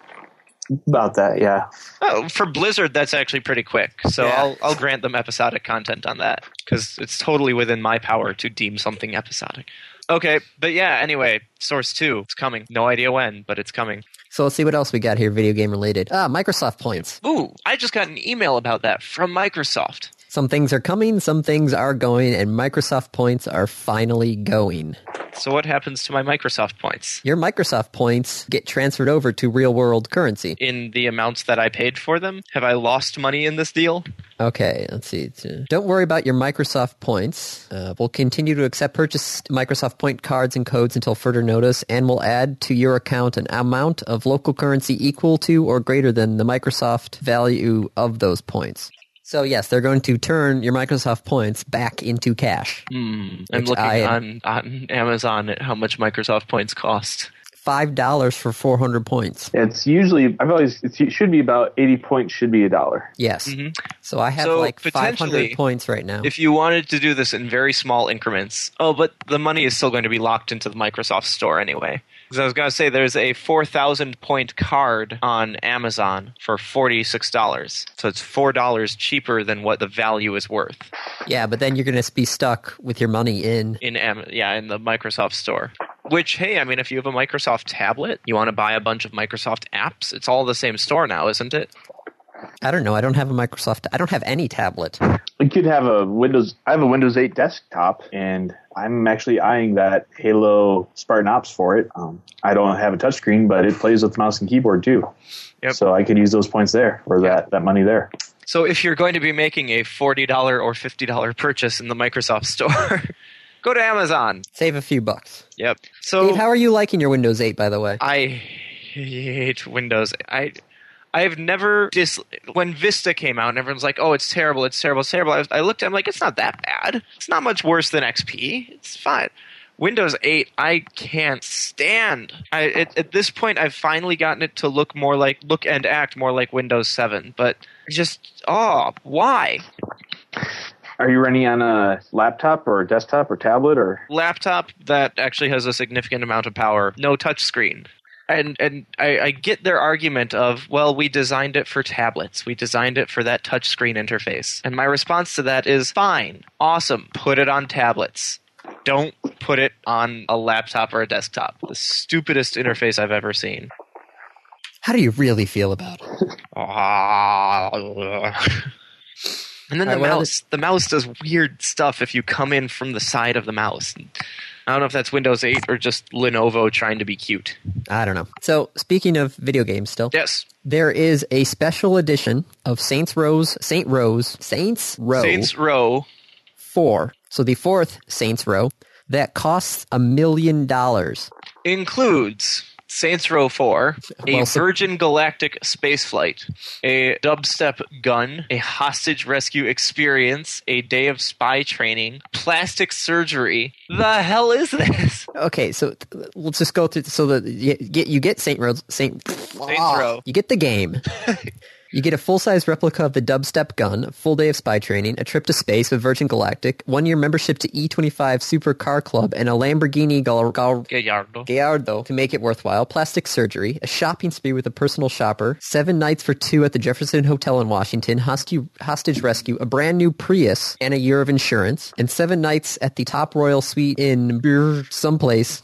About that, yeah. Oh, for Blizzard, that's actually pretty quick. So Yeah. I'll I'll grant them episodic content on that because it's totally within my power to deem something episodic. Okay, but yeah. Anyway, Source Two, it's coming. No idea when, but it's coming. So let's see what else we got here, video game related. Ah, Microsoft points. Ooh, I just got an email about that from Microsoft. Some things are coming, some things are going, and Microsoft points are finally going. So what happens to my Microsoft points? Your Microsoft points get transferred over to real world currency. In the amounts that I paid for them? Have I lost money in this deal? Okay, let's see. Uh, Don't worry about your Microsoft points. Uh, we'll continue to accept purchased Microsoft point cards and codes until further notice, and we'll add to your account an amount of local currency equal to or greater than the Microsoft value of those points. So yes, they're going to turn your Microsoft points back into cash. Hmm. I'm looking I- on, on Amazon at how much Microsoft points cost. Five dollars for four hundred points. It's usually, I've always, it should be about 80 points, should be a dollar. Yes. Mhm. So I have So, like five hundred points right now. If you wanted to do this in very small increments, oh, but the money is still going to be locked into the Microsoft Store anyway. Because I was going to say there's a 4,000 point card on Amazon for $46. So it's $4 cheaper than what the value is worth yeah, but then you're going to be stuck with your money in. in Am- yeah, in the Microsoft Store. Which, hey, I mean, if you have a Microsoft tablet, you want to buy a bunch of Microsoft apps, it's all the same store now, isn't it? I don't know. I don't have a Microsoft. I don't have any tablet. You could have a Windows, I have a Windows 8 desktop, and I'm actually eyeing that Halo Spartan Ops for it. Um, I don't have a touchscreen, but it plays with mouse and keyboard too. Yep. So I could use those points there, or that, that money there. So if you're going to be making a $40 or $50 purchase in the Microsoft *laughs* Store, go to Amazon. Save a few bucks. Yep. So Dave, how are you liking your Windows 8, by the way? I hate Windows. I I have never dis when Vista came out and everyone's like, "Oh, it's terrible, it's terrible, it's terrible." I, was- I looked at, it, I'm like, "It's not that bad. It's not much worse than XP. It's fine." Windows 8, I can't stand. I, at, at this point, I've finally gotten it to look more like, look and act more like Windows 7. But just, oh, why? Are you running on a laptop or a desktop or tablet or? laptop that actually has a significant amount of power, no touch screen. And and I, I get their argument of, well, we designed it for tablets. We designed it for that touch screen interface. And my response to that is fine, awesome, put it on tablets. Don't put it on a laptop or a desktop. The stupidest interface I've ever seen. How do you really feel about it? *laughs* And then the mouse, the mouse does weird stuff if you come in from the side of the mouse. I don't know if that's Windows 8 or just Lenovo trying to be cute. I don't know. So, speaking of video games still, Yes, there is a special edition of Saints Rose, Saint Rose, Saints Row Saints Row 4. So, the fourth Saints Row that costs a million dollars. includes Saints Row 4, a Well, Virgin Galactic spaceflight, a dubstep gun, a hostage rescue experience, a day of spy training, plastic surgery. The hell is this? Okay, so th- we'll just go through. So that you get you get Saint Rose, Saint Row. You get the game. *laughs* You get a full-size replica of the dubstep gun, a full day of spy training, a trip to space with Virgin Galactic, one-year membership to E25 Super Car Club, and a Lamborghini Gal- Gal- Gallardo. Gallardo to make it worthwhile, plastic surgery, a shopping spree with a personal shopper, seven nights for two at the Jefferson Hotel in Washington, hostage, hostage rescue, a brand new Prius, and a year of insurance, and seven nights at the top royal suite in Brr- someplace.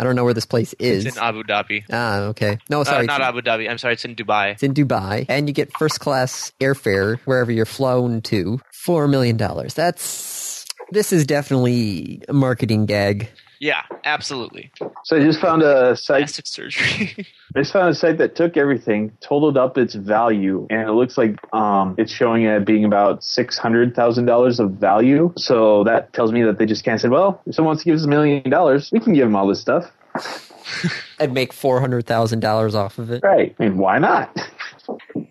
I don't know where this place is. It's in Abu Dhabi. ah, okay. No, sorry. uh, not Abu Dhabi. I'm sorry, it's in Dubai. It's in Dubai, and you get first class airfare wherever you're flown to. Four million dollars. That's this is definitely a marketing gag. Yeah, absolutely. So I just found a site. Plastic surgery. *laughs* I just found a site that took everything, totaled up its value, and it looks like um, it's showing it being about six hundred thousand dollars of value. So that tells me that they just can't say, "Well, if someone wants to give us a million dollars, we can give them all this stuff." I'd make four hundred thousand dollars off of it. Right? I mean, why not? *laughs*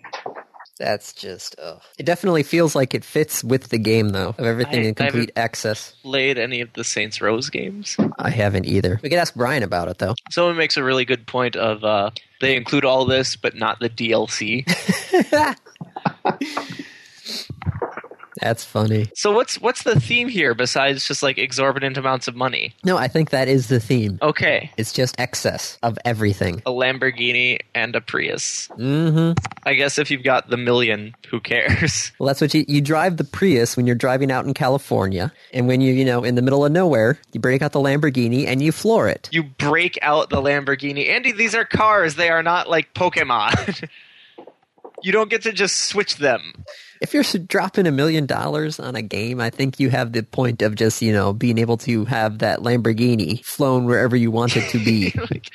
That's just. Ugh. It definitely feels like it fits with the game, though, of everything I- in complete access. Played any of the Saints Row games? I haven't either. We could ask Brian about it though. Someone makes a really good point of uh, they include all this, but not the DLC. *laughs* *laughs* That's funny. so what's what's the theme here besides just like exorbitant amounts of money? No, I think that is the theme. Okay, It's just excess of everything. a Lamborghini and a Prius. Mm-hmm. I guess if you've got the million, who cares? *laughs* Well, that's what you you drive the Prius when you're driving out in California, and when you're you know in the middle of nowhere, you break out the Lamborghini and you floor it. You break out the Lamborghini. Andy, these are cars. They are not like Pokemon. *laughs* you don't get to just switch them. If you're dropping a million dollars on a game, I think you have the point of just you know being able to have that Lamborghini flown wherever you want it to be. *laughs* like,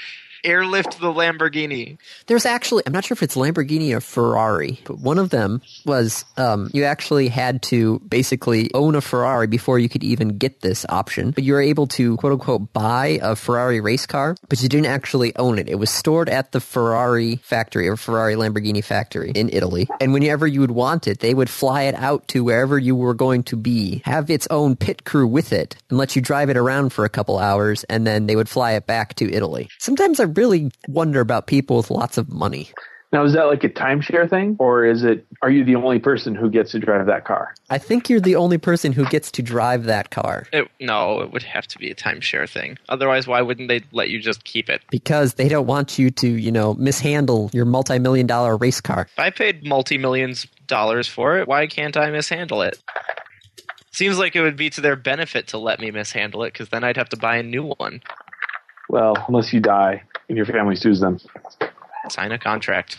airlift the Lamborghini. There's actually, I'm not sure if it's Lamborghini or Ferrari, but one of them was um, you actually had to basically own a Ferrari before you could even get this option. But you were able to quote unquote buy a Ferrari race car, but you didn't actually own it. It was stored at the Ferrari factory or Ferrari Lamborghini factory in Italy. And whenever you would want it, they would fly it out to wherever you were going to be, have its own pit crew with it, and let you drive it around for a couple hours, and then they would fly it back to Italy. Sometimes I really wonder about people with lots of money. Now, is that like a timeshare thing, or is it? Are you the only person who gets to drive that car? I think you're the only person who gets to drive that car It, no, it would have to be a timeshare thing. Otherwise, why wouldn't they let you just keep it? because they don't want you to, you know, mishandle your multi-million dollar race car. If I paid multi millions dollars for it, why can't I mishandle it? Seems like it would be to their benefit to let me mishandle it, because then I'd have to buy a new one. Well, unless you die and your family sues them. Sign a contract.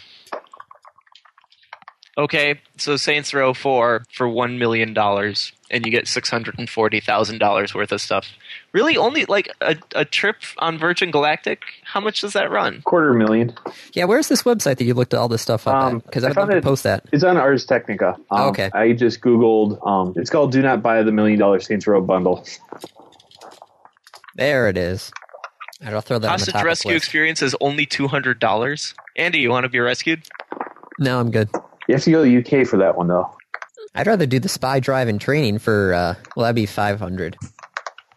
Okay, so Saints Row 4 for $1 million, and you get $640,000 worth of stuff. Really, only like a, a trip on Virgin Galactic? How much does that run? Quarter million. Yeah, where's this website that you looked all this stuff up Um, at? Because I I'd love to it- post that. It's on Ars Technica. Um, Oh, okay. I just googled. Um, it's called "Do Not Buy the Million Dollar Saints Row Bundle." There it is. All right, I'll throw that on the Hostage rescue list. experience is only $200. Andy, you want to be rescued? No, I'm good. You have to go to the UK for that one, though. I'd rather do the spy drive and training for, uh, well, that'd be 500.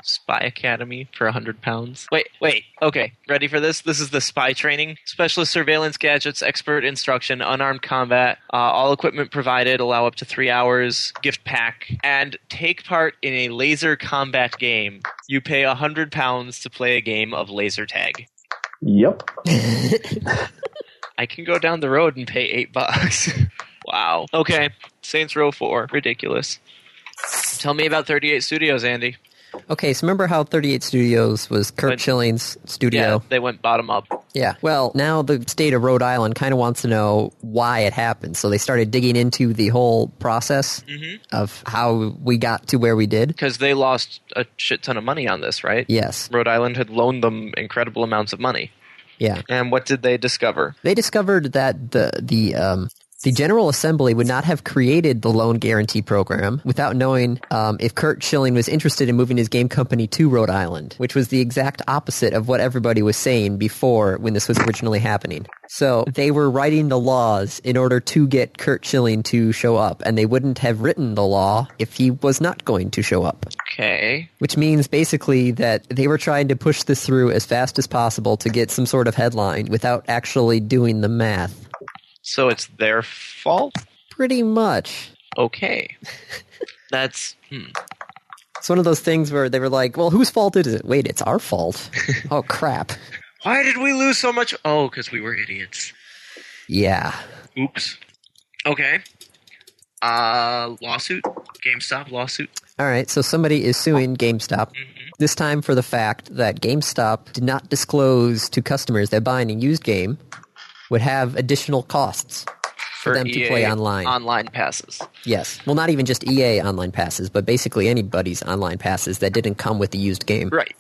Spy Academy for 100 pounds. Wait, wait. Okay, ready for this? This is the spy training. Specialist surveillance gadgets, expert instruction, unarmed combat, uh, all equipment provided, allow up to three hours, gift pack, and take part in a laser combat game. You pay 100 pounds to play a game of laser tag. Yep. *laughs* I can go down the road and pay eight bucks. *laughs* wow. Okay, Saints Row 4. Ridiculous. Tell me about 38 Studios, Andy. Okay, so remember how 38 Studios was Curt But- Schilling's studio? Yeah, they went bottom up. Yeah. Well, now the state of Rhode Island kind of wants to know why it happened. So they started digging into the whole process of how we got to where we did. because they lost a shit ton of money on this, right? Yes. Rhode Island had loaned them incredible amounts of money. Yeah. And what did they discover? They discovered that the the um the General Assembly would not have created the loan guarantee program without knowing um, if Curt Schilling was interested in moving his game company to Rhode Island, which was the exact opposite of what everybody was saying before when this was originally happening. So they were writing the laws in order to get Curt Schilling to show up, and they wouldn't have written the law if he was not going to show up. Okay. Which means basically that they were trying to push this through as fast as possible to get some sort of headline without actually doing the math. So it's their fault? Pretty much. Okay. *laughs* That's. Hmm. It's one of those things where they were like, well, whose fault is it? Wait, it's our fault. *laughs* oh, crap. Why did we lose so much? Oh, because we were idiots. Yeah. Oops. Okay. Uh, lawsuit? GameStop lawsuit? All right, so somebody is suing GameStop. Mm-hmm. This time for the fact that GameStop did not disclose to customers that buying a used game would have additional costs for, them to play online. Online passes. yes. Well, not even just EA online passes, but basically anybody's online passes that didn't come with the used game. Right.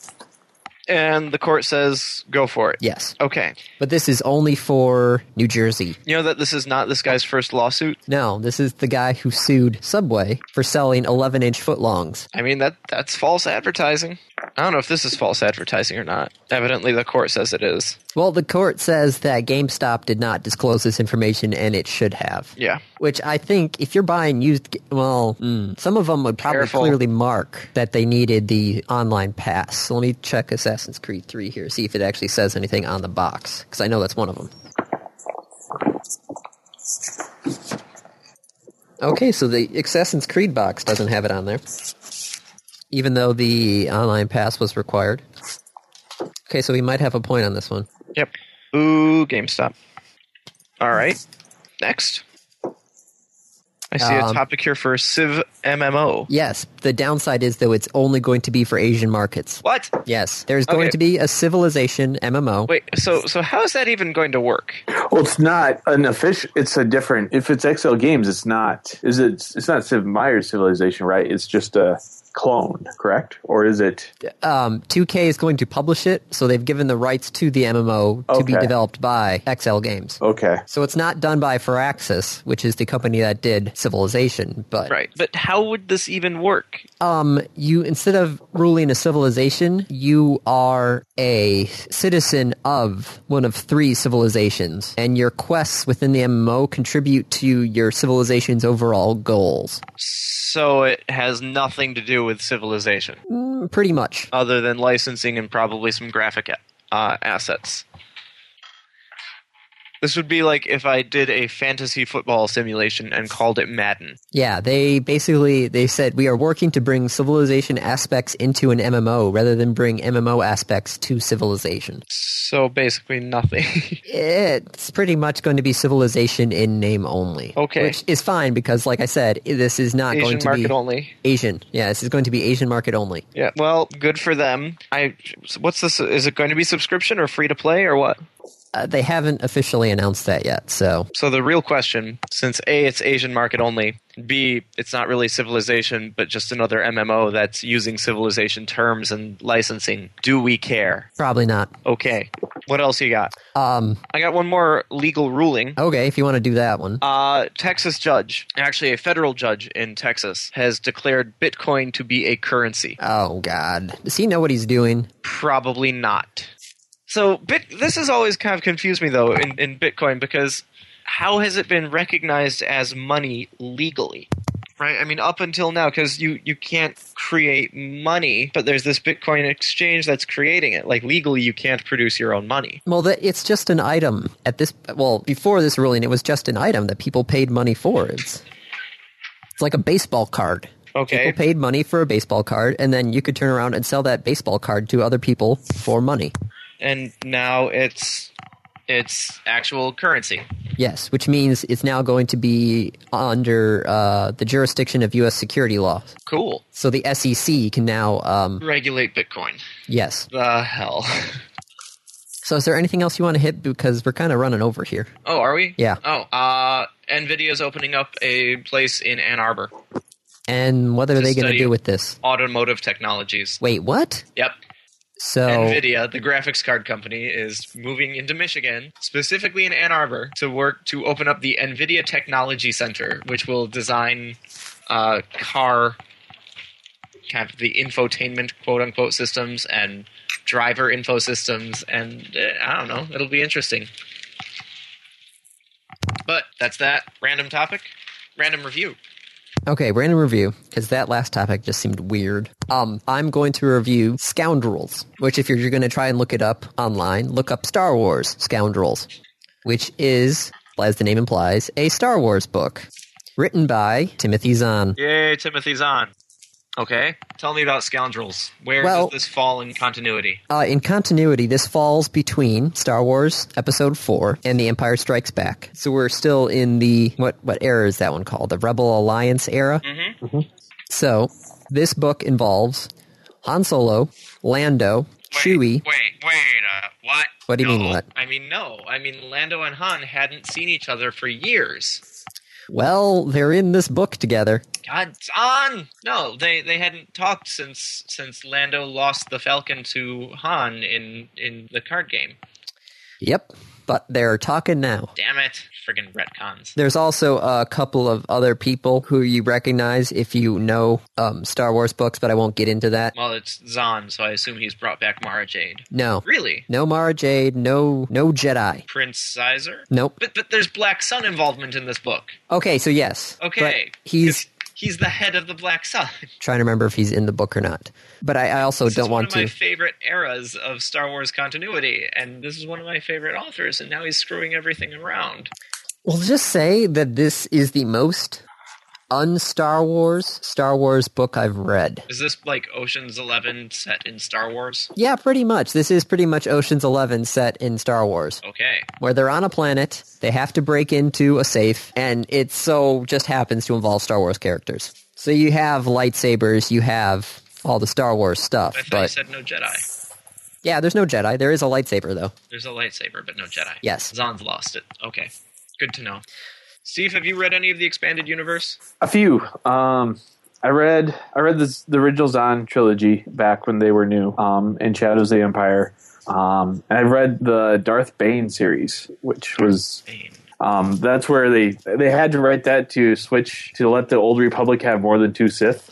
And the court says, go for it. Yes. Okay. But this is only for New Jersey. You know that this is not this guy's first lawsuit? No, this is the guy who sued Subway for selling 11 inch footlongs. I mean that that's false advertising. I don't know if this is false advertising or not. Evidently the court says it is. Well, the court says that GameStop did not disclose this information and it should have. Yeah. Which I think if you're buying used, well, mm, some of them would probably Careful. clearly mark that they needed the online pass. So let me check Assassin's Creed 3 here, see if it actually says anything on the box, because I know that's one of them. Okay, so the Assassin's Creed box doesn't have it on there, even though the online pass was required. Okay, so we might have a point on this one. Yep. Ooh, GameStop. All right. Next. I see a Um, topic here for Civ MMO. Yes, the downside is though it's only going to be for Asian markets. What? Yes, there's going Okay. to be a Civilization MMO. Wait, so so how is that even going to work? Well, it's not an official. It's a different. If it's XL Games, it's not. Is it? It's not Sid Meier's Civilization, right? It's just a clone, correct? Or is it? Um, 2K is going to publish it, so they've given the rights to the MMO to be developed by XL Games. Okay. So it's not done by Firaxis, which is the company that did Civilization, but Right. But how would this even work? um, you instead of ruling a civilization, you are a citizen of one of three civilizations, and your quests within the MMO contribute to your civilization's overall goals. So it has nothing to do with civilization Mm, Pretty much. other than licensing and probably some graphic uh, assets. This would be like if I did a fantasy football simulation and called it Madden. Yeah, they basically they said we are working to bring civilization aspects into an MMO rather than bring MMO aspects to civilization. So basically nothing. *laughs* It's pretty much going to be civilization in name only. Okay. Which is fine because like I said, this is not going Asian to market be only. Asian. Yeah, this is going to be Asian market only. Yeah. Well, good for them. I. What's this? Is it going to be subscription or free to play or what? Uh, they haven't officially announced that yet, so So the real question, since A, it's Asian market only, B, it's not really Civilization, but just another MMO that's using Civilization terms and licensing, do we care? probably not. Okay. What else you got? Um, I got one more legal ruling. okay, if you want to do that one. Uh, Texas judge, actually a federal judge in Texas, has declared Bitcoin to be a currency. Oh God, does he know what he's doing? Probably not. So bit, this has always kind of confused me though in, in Bitcoin because how has it been recognized as money legally? Right? I mean, up until now, because you, you can't create money, but there's this Bitcoin exchange that's creating it. Like legally, you can't produce your own money. Well, that it's just an item at this. Well, before this ruling, it was just an item that people paid money for. It's it's like a baseball card. Okay. People paid money for a baseball card, and then you could turn around and sell that baseball card to other people for money. And now it's it's actual currency. Yes, which means it's now going to be under uh, the jurisdiction of U.S. security law. Cool. So the SEC can now, um, Regulate Bitcoin. yes. The hell. *laughs* So is there anything else you want to hit because we're kind of running over here? Oh, are we? Yeah. Oh, uh, Nvidia's opening up a place in Ann Arbor. And what are they going to do with this? Automotive technologies. Wait, what? Yep. So Nvidia, the graphics card company, is moving into Michigan, specifically in Ann Arbor, to work to open up the Nvidia Technology Center, which will design uh, car kind of the infotainment quote unquote systems and driver info systems, and uh, I don't know, it'll be interesting. But that's that. Random topic, random review. Okay, random review because that last topic just seemed weird. Um, I'm going to review Scoundrels, which if you're, you're going to try and look it up online, look up Star Wars Scoundrels, which is as the name implies, a Star Wars book written by Timothy Zahn. Yay, Timothy Zahn. Okay. Tell me about Scoundrels. Where Well- does this fall in continuity? Uh, in continuity, this falls between Star Wars Episode 4 and The Empire Strikes Back. So we're still in the, what, what era is that one called? The Rebel Alliance era? Mm-hmm. So this book involves Han Solo, Lando, Chewie. Wait, wait, uh, what? What do you No. mean, what? I mean, no. I mean, Lando and Han hadn't seen each other for years. Well, they're in this book together. God, on! No, they they hadn't talked since since Lando lost the Falcon to Han in in the card game. Yep, but they're talking now. Damn it, friggin' retcons. There's also a couple of other people who you recognize if you know um, Star Wars books, but I won't get into that. Well, it's Zahn, so I assume he's brought back Mara Jade. No, Really, no Mara Jade, no no Jedi. Prince Xizor? Nope. But but there's Black Sun involvement in this book. Okay, so yes. Okay, But he's he's the head of the Black Sun. *laughs* trying to remember if he's in the book or not. But I, I also This don't is one want of my to. favorite eras of Star Wars continuity, and this is one of my favorite authors, and now he's screwing everything around. Well, just say that this is the most un-Star Wars Star Wars book I've read. Is this like Ocean's Eleven set in Star Wars? Yeah, pretty much. This is pretty much Ocean's Eleven set in Star Wars. Okay. where they're on a planet, they have to break into a safe, and it so just happens to involve Star Wars characters. So you have lightsabers, you have all the Star Wars stuff, I thought you said no Jedi. yeah, there's no Jedi. There is a lightsaber though. There's a lightsaber, but no Jedi. Yes. Zahn's lost it. Okay. Good to know. Steve, have you read any of the expanded universe? A few. Um, I read I read this, the original Zahn trilogy back when they were new, um, and Shadows of the Empire. Um, and I read the Darth Bane series, which was Bane. um, that's where they they had to write that to switch to let the Old Republic have more than two Sith.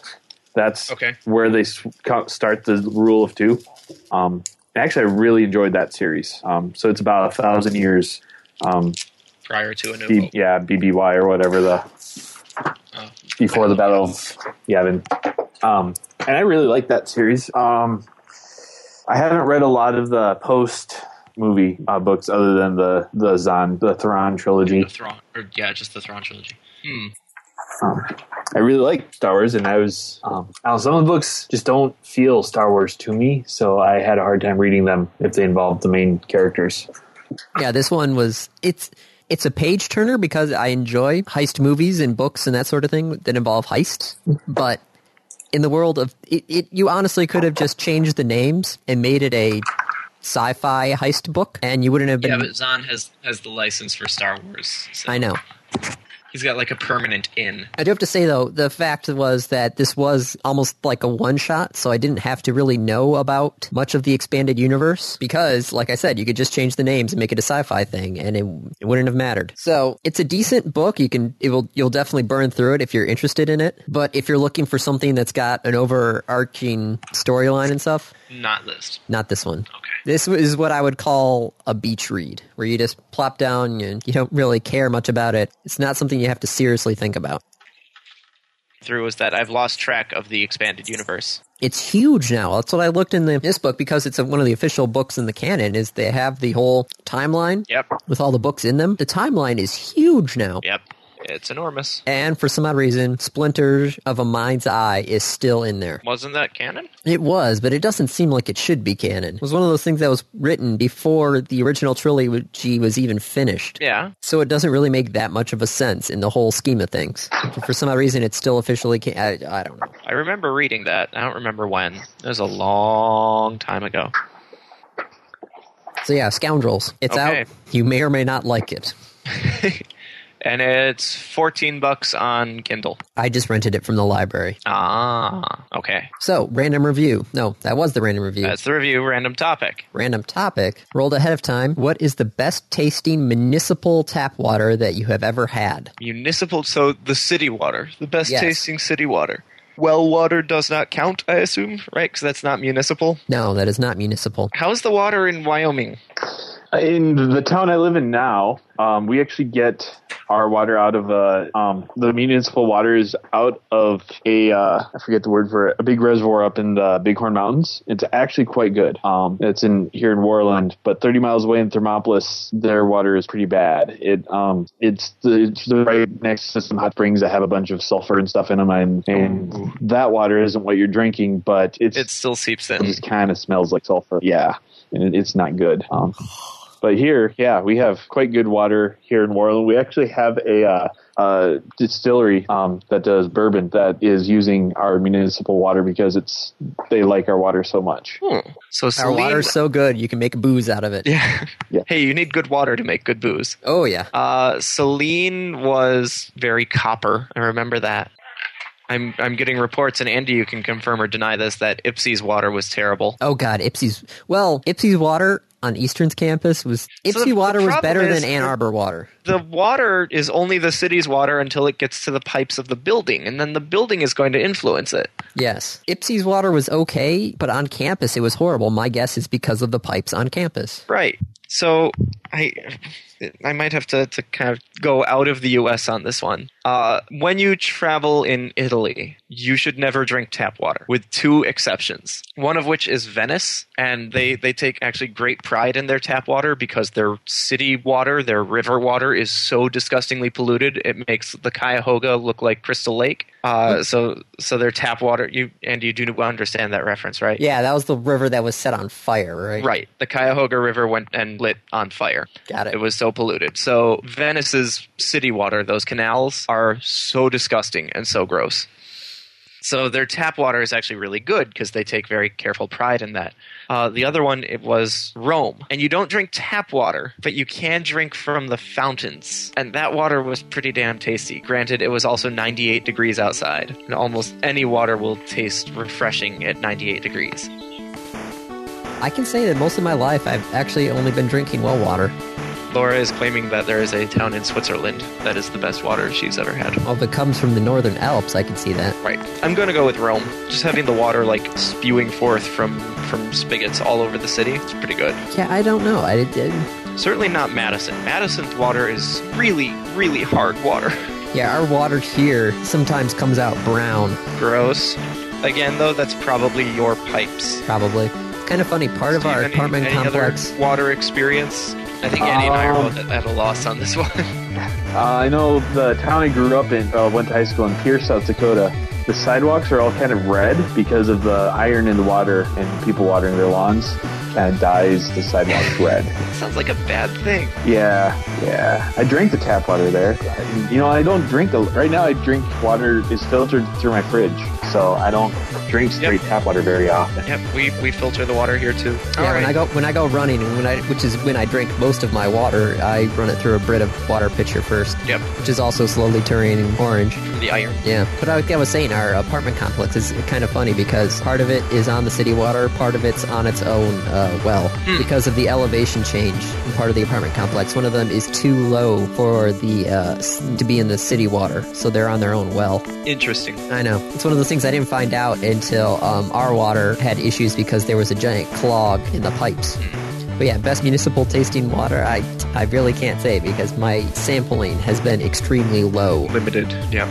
That's Okay. where they start the rule of two. Um, actually, I really enjoyed that series. Um, so it's about a thousand years. Um, Prior to a new B, Hope. yeah, BBY or whatever the Oh. before the Battle of Yavin. Um, and I really like that series. Um, I haven't read a lot of the post movie uh, books other than the the Zahn the Thrawn trilogy. The Thrawn, or yeah, just the Thrawn trilogy. Hmm. Um, I really like Star Wars, and I was um, now some of the books just don't feel Star Wars to me, so I had a hard time reading them if they involved the main characters. Yeah, this one was it's it's a page turner because I enjoy heist movies and books and that sort of thing that involve heists, but in the world of it, it you honestly could have just changed the names and made it a sci-fi heist book and you wouldn't have been Yeah, but Zahn has has the license for Star Wars. So I know. He's got like a permanent in. I do have to say though, the fact was that this was almost like a one shot, so I didn't have to really know about much of the expanded universe because, like I said, you could just change the names and make it a sci-fi thing, and it, it wouldn't have mattered. So it's a decent book. You can it will you'll definitely burn through it if you're interested in it. But if you're looking for something that's got an overarching storyline and stuff, Not list. not this one. Okay. This is what I would call a beach read, where you just plop down and you don't really care much about it. It's not something you have to seriously think about. Through is that I've lost track of the expanded universe. it's huge now. That's what I looked in the, this book because it's a, one of the official books in the canon. Is they have the whole timeline Yep. with all the books in them. The timeline is huge now, Yep. It's enormous. and for some odd reason, Splinter of a Mind's Eye is still in there. Wasn't that canon? It was, but it doesn't seem like it should be canon. It was one of those things that was written before the original trilogy was even finished. Yeah. So it doesn't really make that much of a sense in the whole scheme of things. For some odd reason, it's still officially. Ca- I, I don't know. I remember reading that. I don't remember when. It was a long time ago. So yeah, Scoundrels. It's Okay. out. You may or may not like it. *laughs* And it's 14 bucks on Kindle. I just rented it from the library. Ah, okay. So, random review. No, that was the random review. That's the review. Random topic. random topic. Rolled ahead of time. What is the best tasting municipal tap water that you have ever had? Municipal, so the city water. The best Yes. tasting city water. Well water does not count, I assume, right? Because that's not municipal. No, that is not municipal. How's the water in Wyoming? In the town I live in now, Um, we actually get our water out of uh, um, the municipal water is out of a uh, I forget the word for it, a big reservoir up in the Bighorn Mountains. It's actually quite good. Um, it's in here in Worland, but 30 miles away in Thermopolis, their water is pretty bad. It um, it's the it's the right next to some hot springs that have a bunch of sulfur and stuff in them, and, and that water isn't what you're drinking, but it's It still seeps in. it just kind of smells like sulfur. Yeah, and it, it's not good. Um, but here, yeah, we have quite good water here in Worland. We actually have a uh, uh, distillery um, that does bourbon that is using our municipal water because it's they like our water so much. Hmm. So Our Saline, water's so good, you can make booze out of it. yeah. Yeah. Hey, you need good water to make good booze. Oh, yeah. Uh, Saline was very copper. I remember that. I'm I'm getting reports, and Andy, you can confirm or deny this that Ypsi's water was terrible. Oh, God. Ypsi's. Well, Ypsi's water on Eastern's campus was. So Ypsi the- the water was better than Ann Arbor water. The water is only the city's water until it gets to the pipes of the building, and then the building is going to influence it. Yes. Ypsi's water was okay, but on campus it was horrible. My guess is because of the pipes on campus. Right. So I I might have to, to kind of go out of the US on this one. Uh, when you travel in Italy, you should never drink tap water, with two exceptions. One of which is Venice, and they, they take actually great pride in their tap water because their city water, their river water, is so disgustingly polluted it makes the Cuyahoga look like Crystal Lake. Uh, so so their tap water, you and you do understand that reference, right? Yeah, that was the river that was set on fire, right? Right. The Cuyahoga River went and lit on fire. Got it. It was so polluted. So Venice's city water, those canals, are so disgusting and so gross. So their tap water is actually really good because they take very careful pride in that. Uh, the other one it was Rome, and you don't drink tap water, but you can drink from the fountains, and that water was pretty damn tasty. Granted, it was also 98 degrees outside, and almost any water will taste refreshing at 98 degrees. I can say that most of my life I've actually only been drinking well water. Laura is claiming that there is a town in Switzerland that is the best water she's ever had. Well, if it comes from the Northern Alps, I can see that. Right. I'm going to go with Rome. Just having the water like spewing forth from from spigots all over the city. It's pretty good. Yeah, I don't know. I did. Certainly not Madison. Madison's water is really really hard water. *laughs* Yeah, our water here sometimes comes out brown. Gross. Again though, that's probably your pipes. Probably. It's kind of funny. Part of our any- apartment any complex. water experience. I think Andy and I are Um, both at, at a loss on this *laughs* one. Uh, I know the town I grew up in, uh, went to high school in Pierre, South Dakota. The sidewalks are all kind of red because of the iron in the water and people watering their lawns. Kind of dyes the sidewalks red. Sounds like a bad thing. Yeah, yeah. I drink the tap water there. You know, I don't drink the right now. I drink water is filtered through my fridge, so I don't drink straight tap water very often. Yep, we, we filter the water here too. Yeah, All when right. I go when I go running, when I which is when I drink most of my water, I run it through a Brita water pitcher first, Yep, which is also slowly turning orange. for the iron. Yeah, but like I was saying, our apartment complex is kind of funny because part of it is on the city water, part of it's on its own uh, well Hmm. because of the elevation change in part of the apartment complex. One of them is too low for the uh, to be in the city water, so they're on their own well. Interesting. I know it's one of those things I didn't find out until um, our water had issues because there was a giant clog in the pipes. But yeah, best municipal tasting water, I I really can't say because my sampling has been extremely low. Limited. Yep.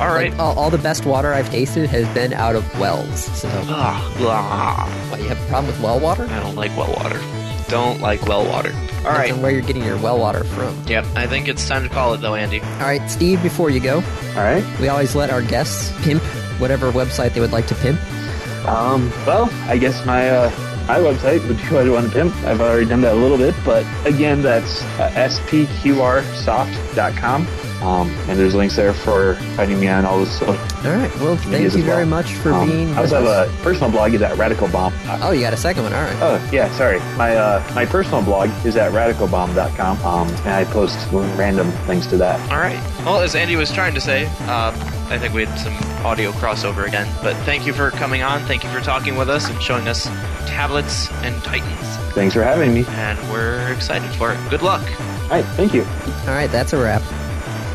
All right. Like, all, all the best water I've tasted has been out of wells. So, Ah, blah. what, you have a problem with well water? I don't like well water. Don't like well water. All Depends right. on where you're getting your well water from. Yep. I think it's time to call it though, Andy. All right, Steve. Before you go, All right. we always let our guests pimp whatever website they would like to pimp. Um, well, I guess my uh, my website would *laughs* be what I want to pimp. I've already done that a little bit, but again, that's uh, spqrsoft.com. Um, and there's links there for finding me on all this stuff. All right. Well, thank you well. very much for Um, being. I also with have us. a personal blog is at radicalbomb.com. Oh, you got a second one. All right. Oh yeah, sorry. My uh, my personal blog is at radicalbomb.com, um, and I post random things to that. All right. Well, as Andy was trying to say, uh, I think we had some audio crossover again. But thank you for coming on. Thank you for talking with us and showing us tablets and titans. Thanks for having me. And we're excited for it. Good luck. All right, thank you. All right, that's a wrap.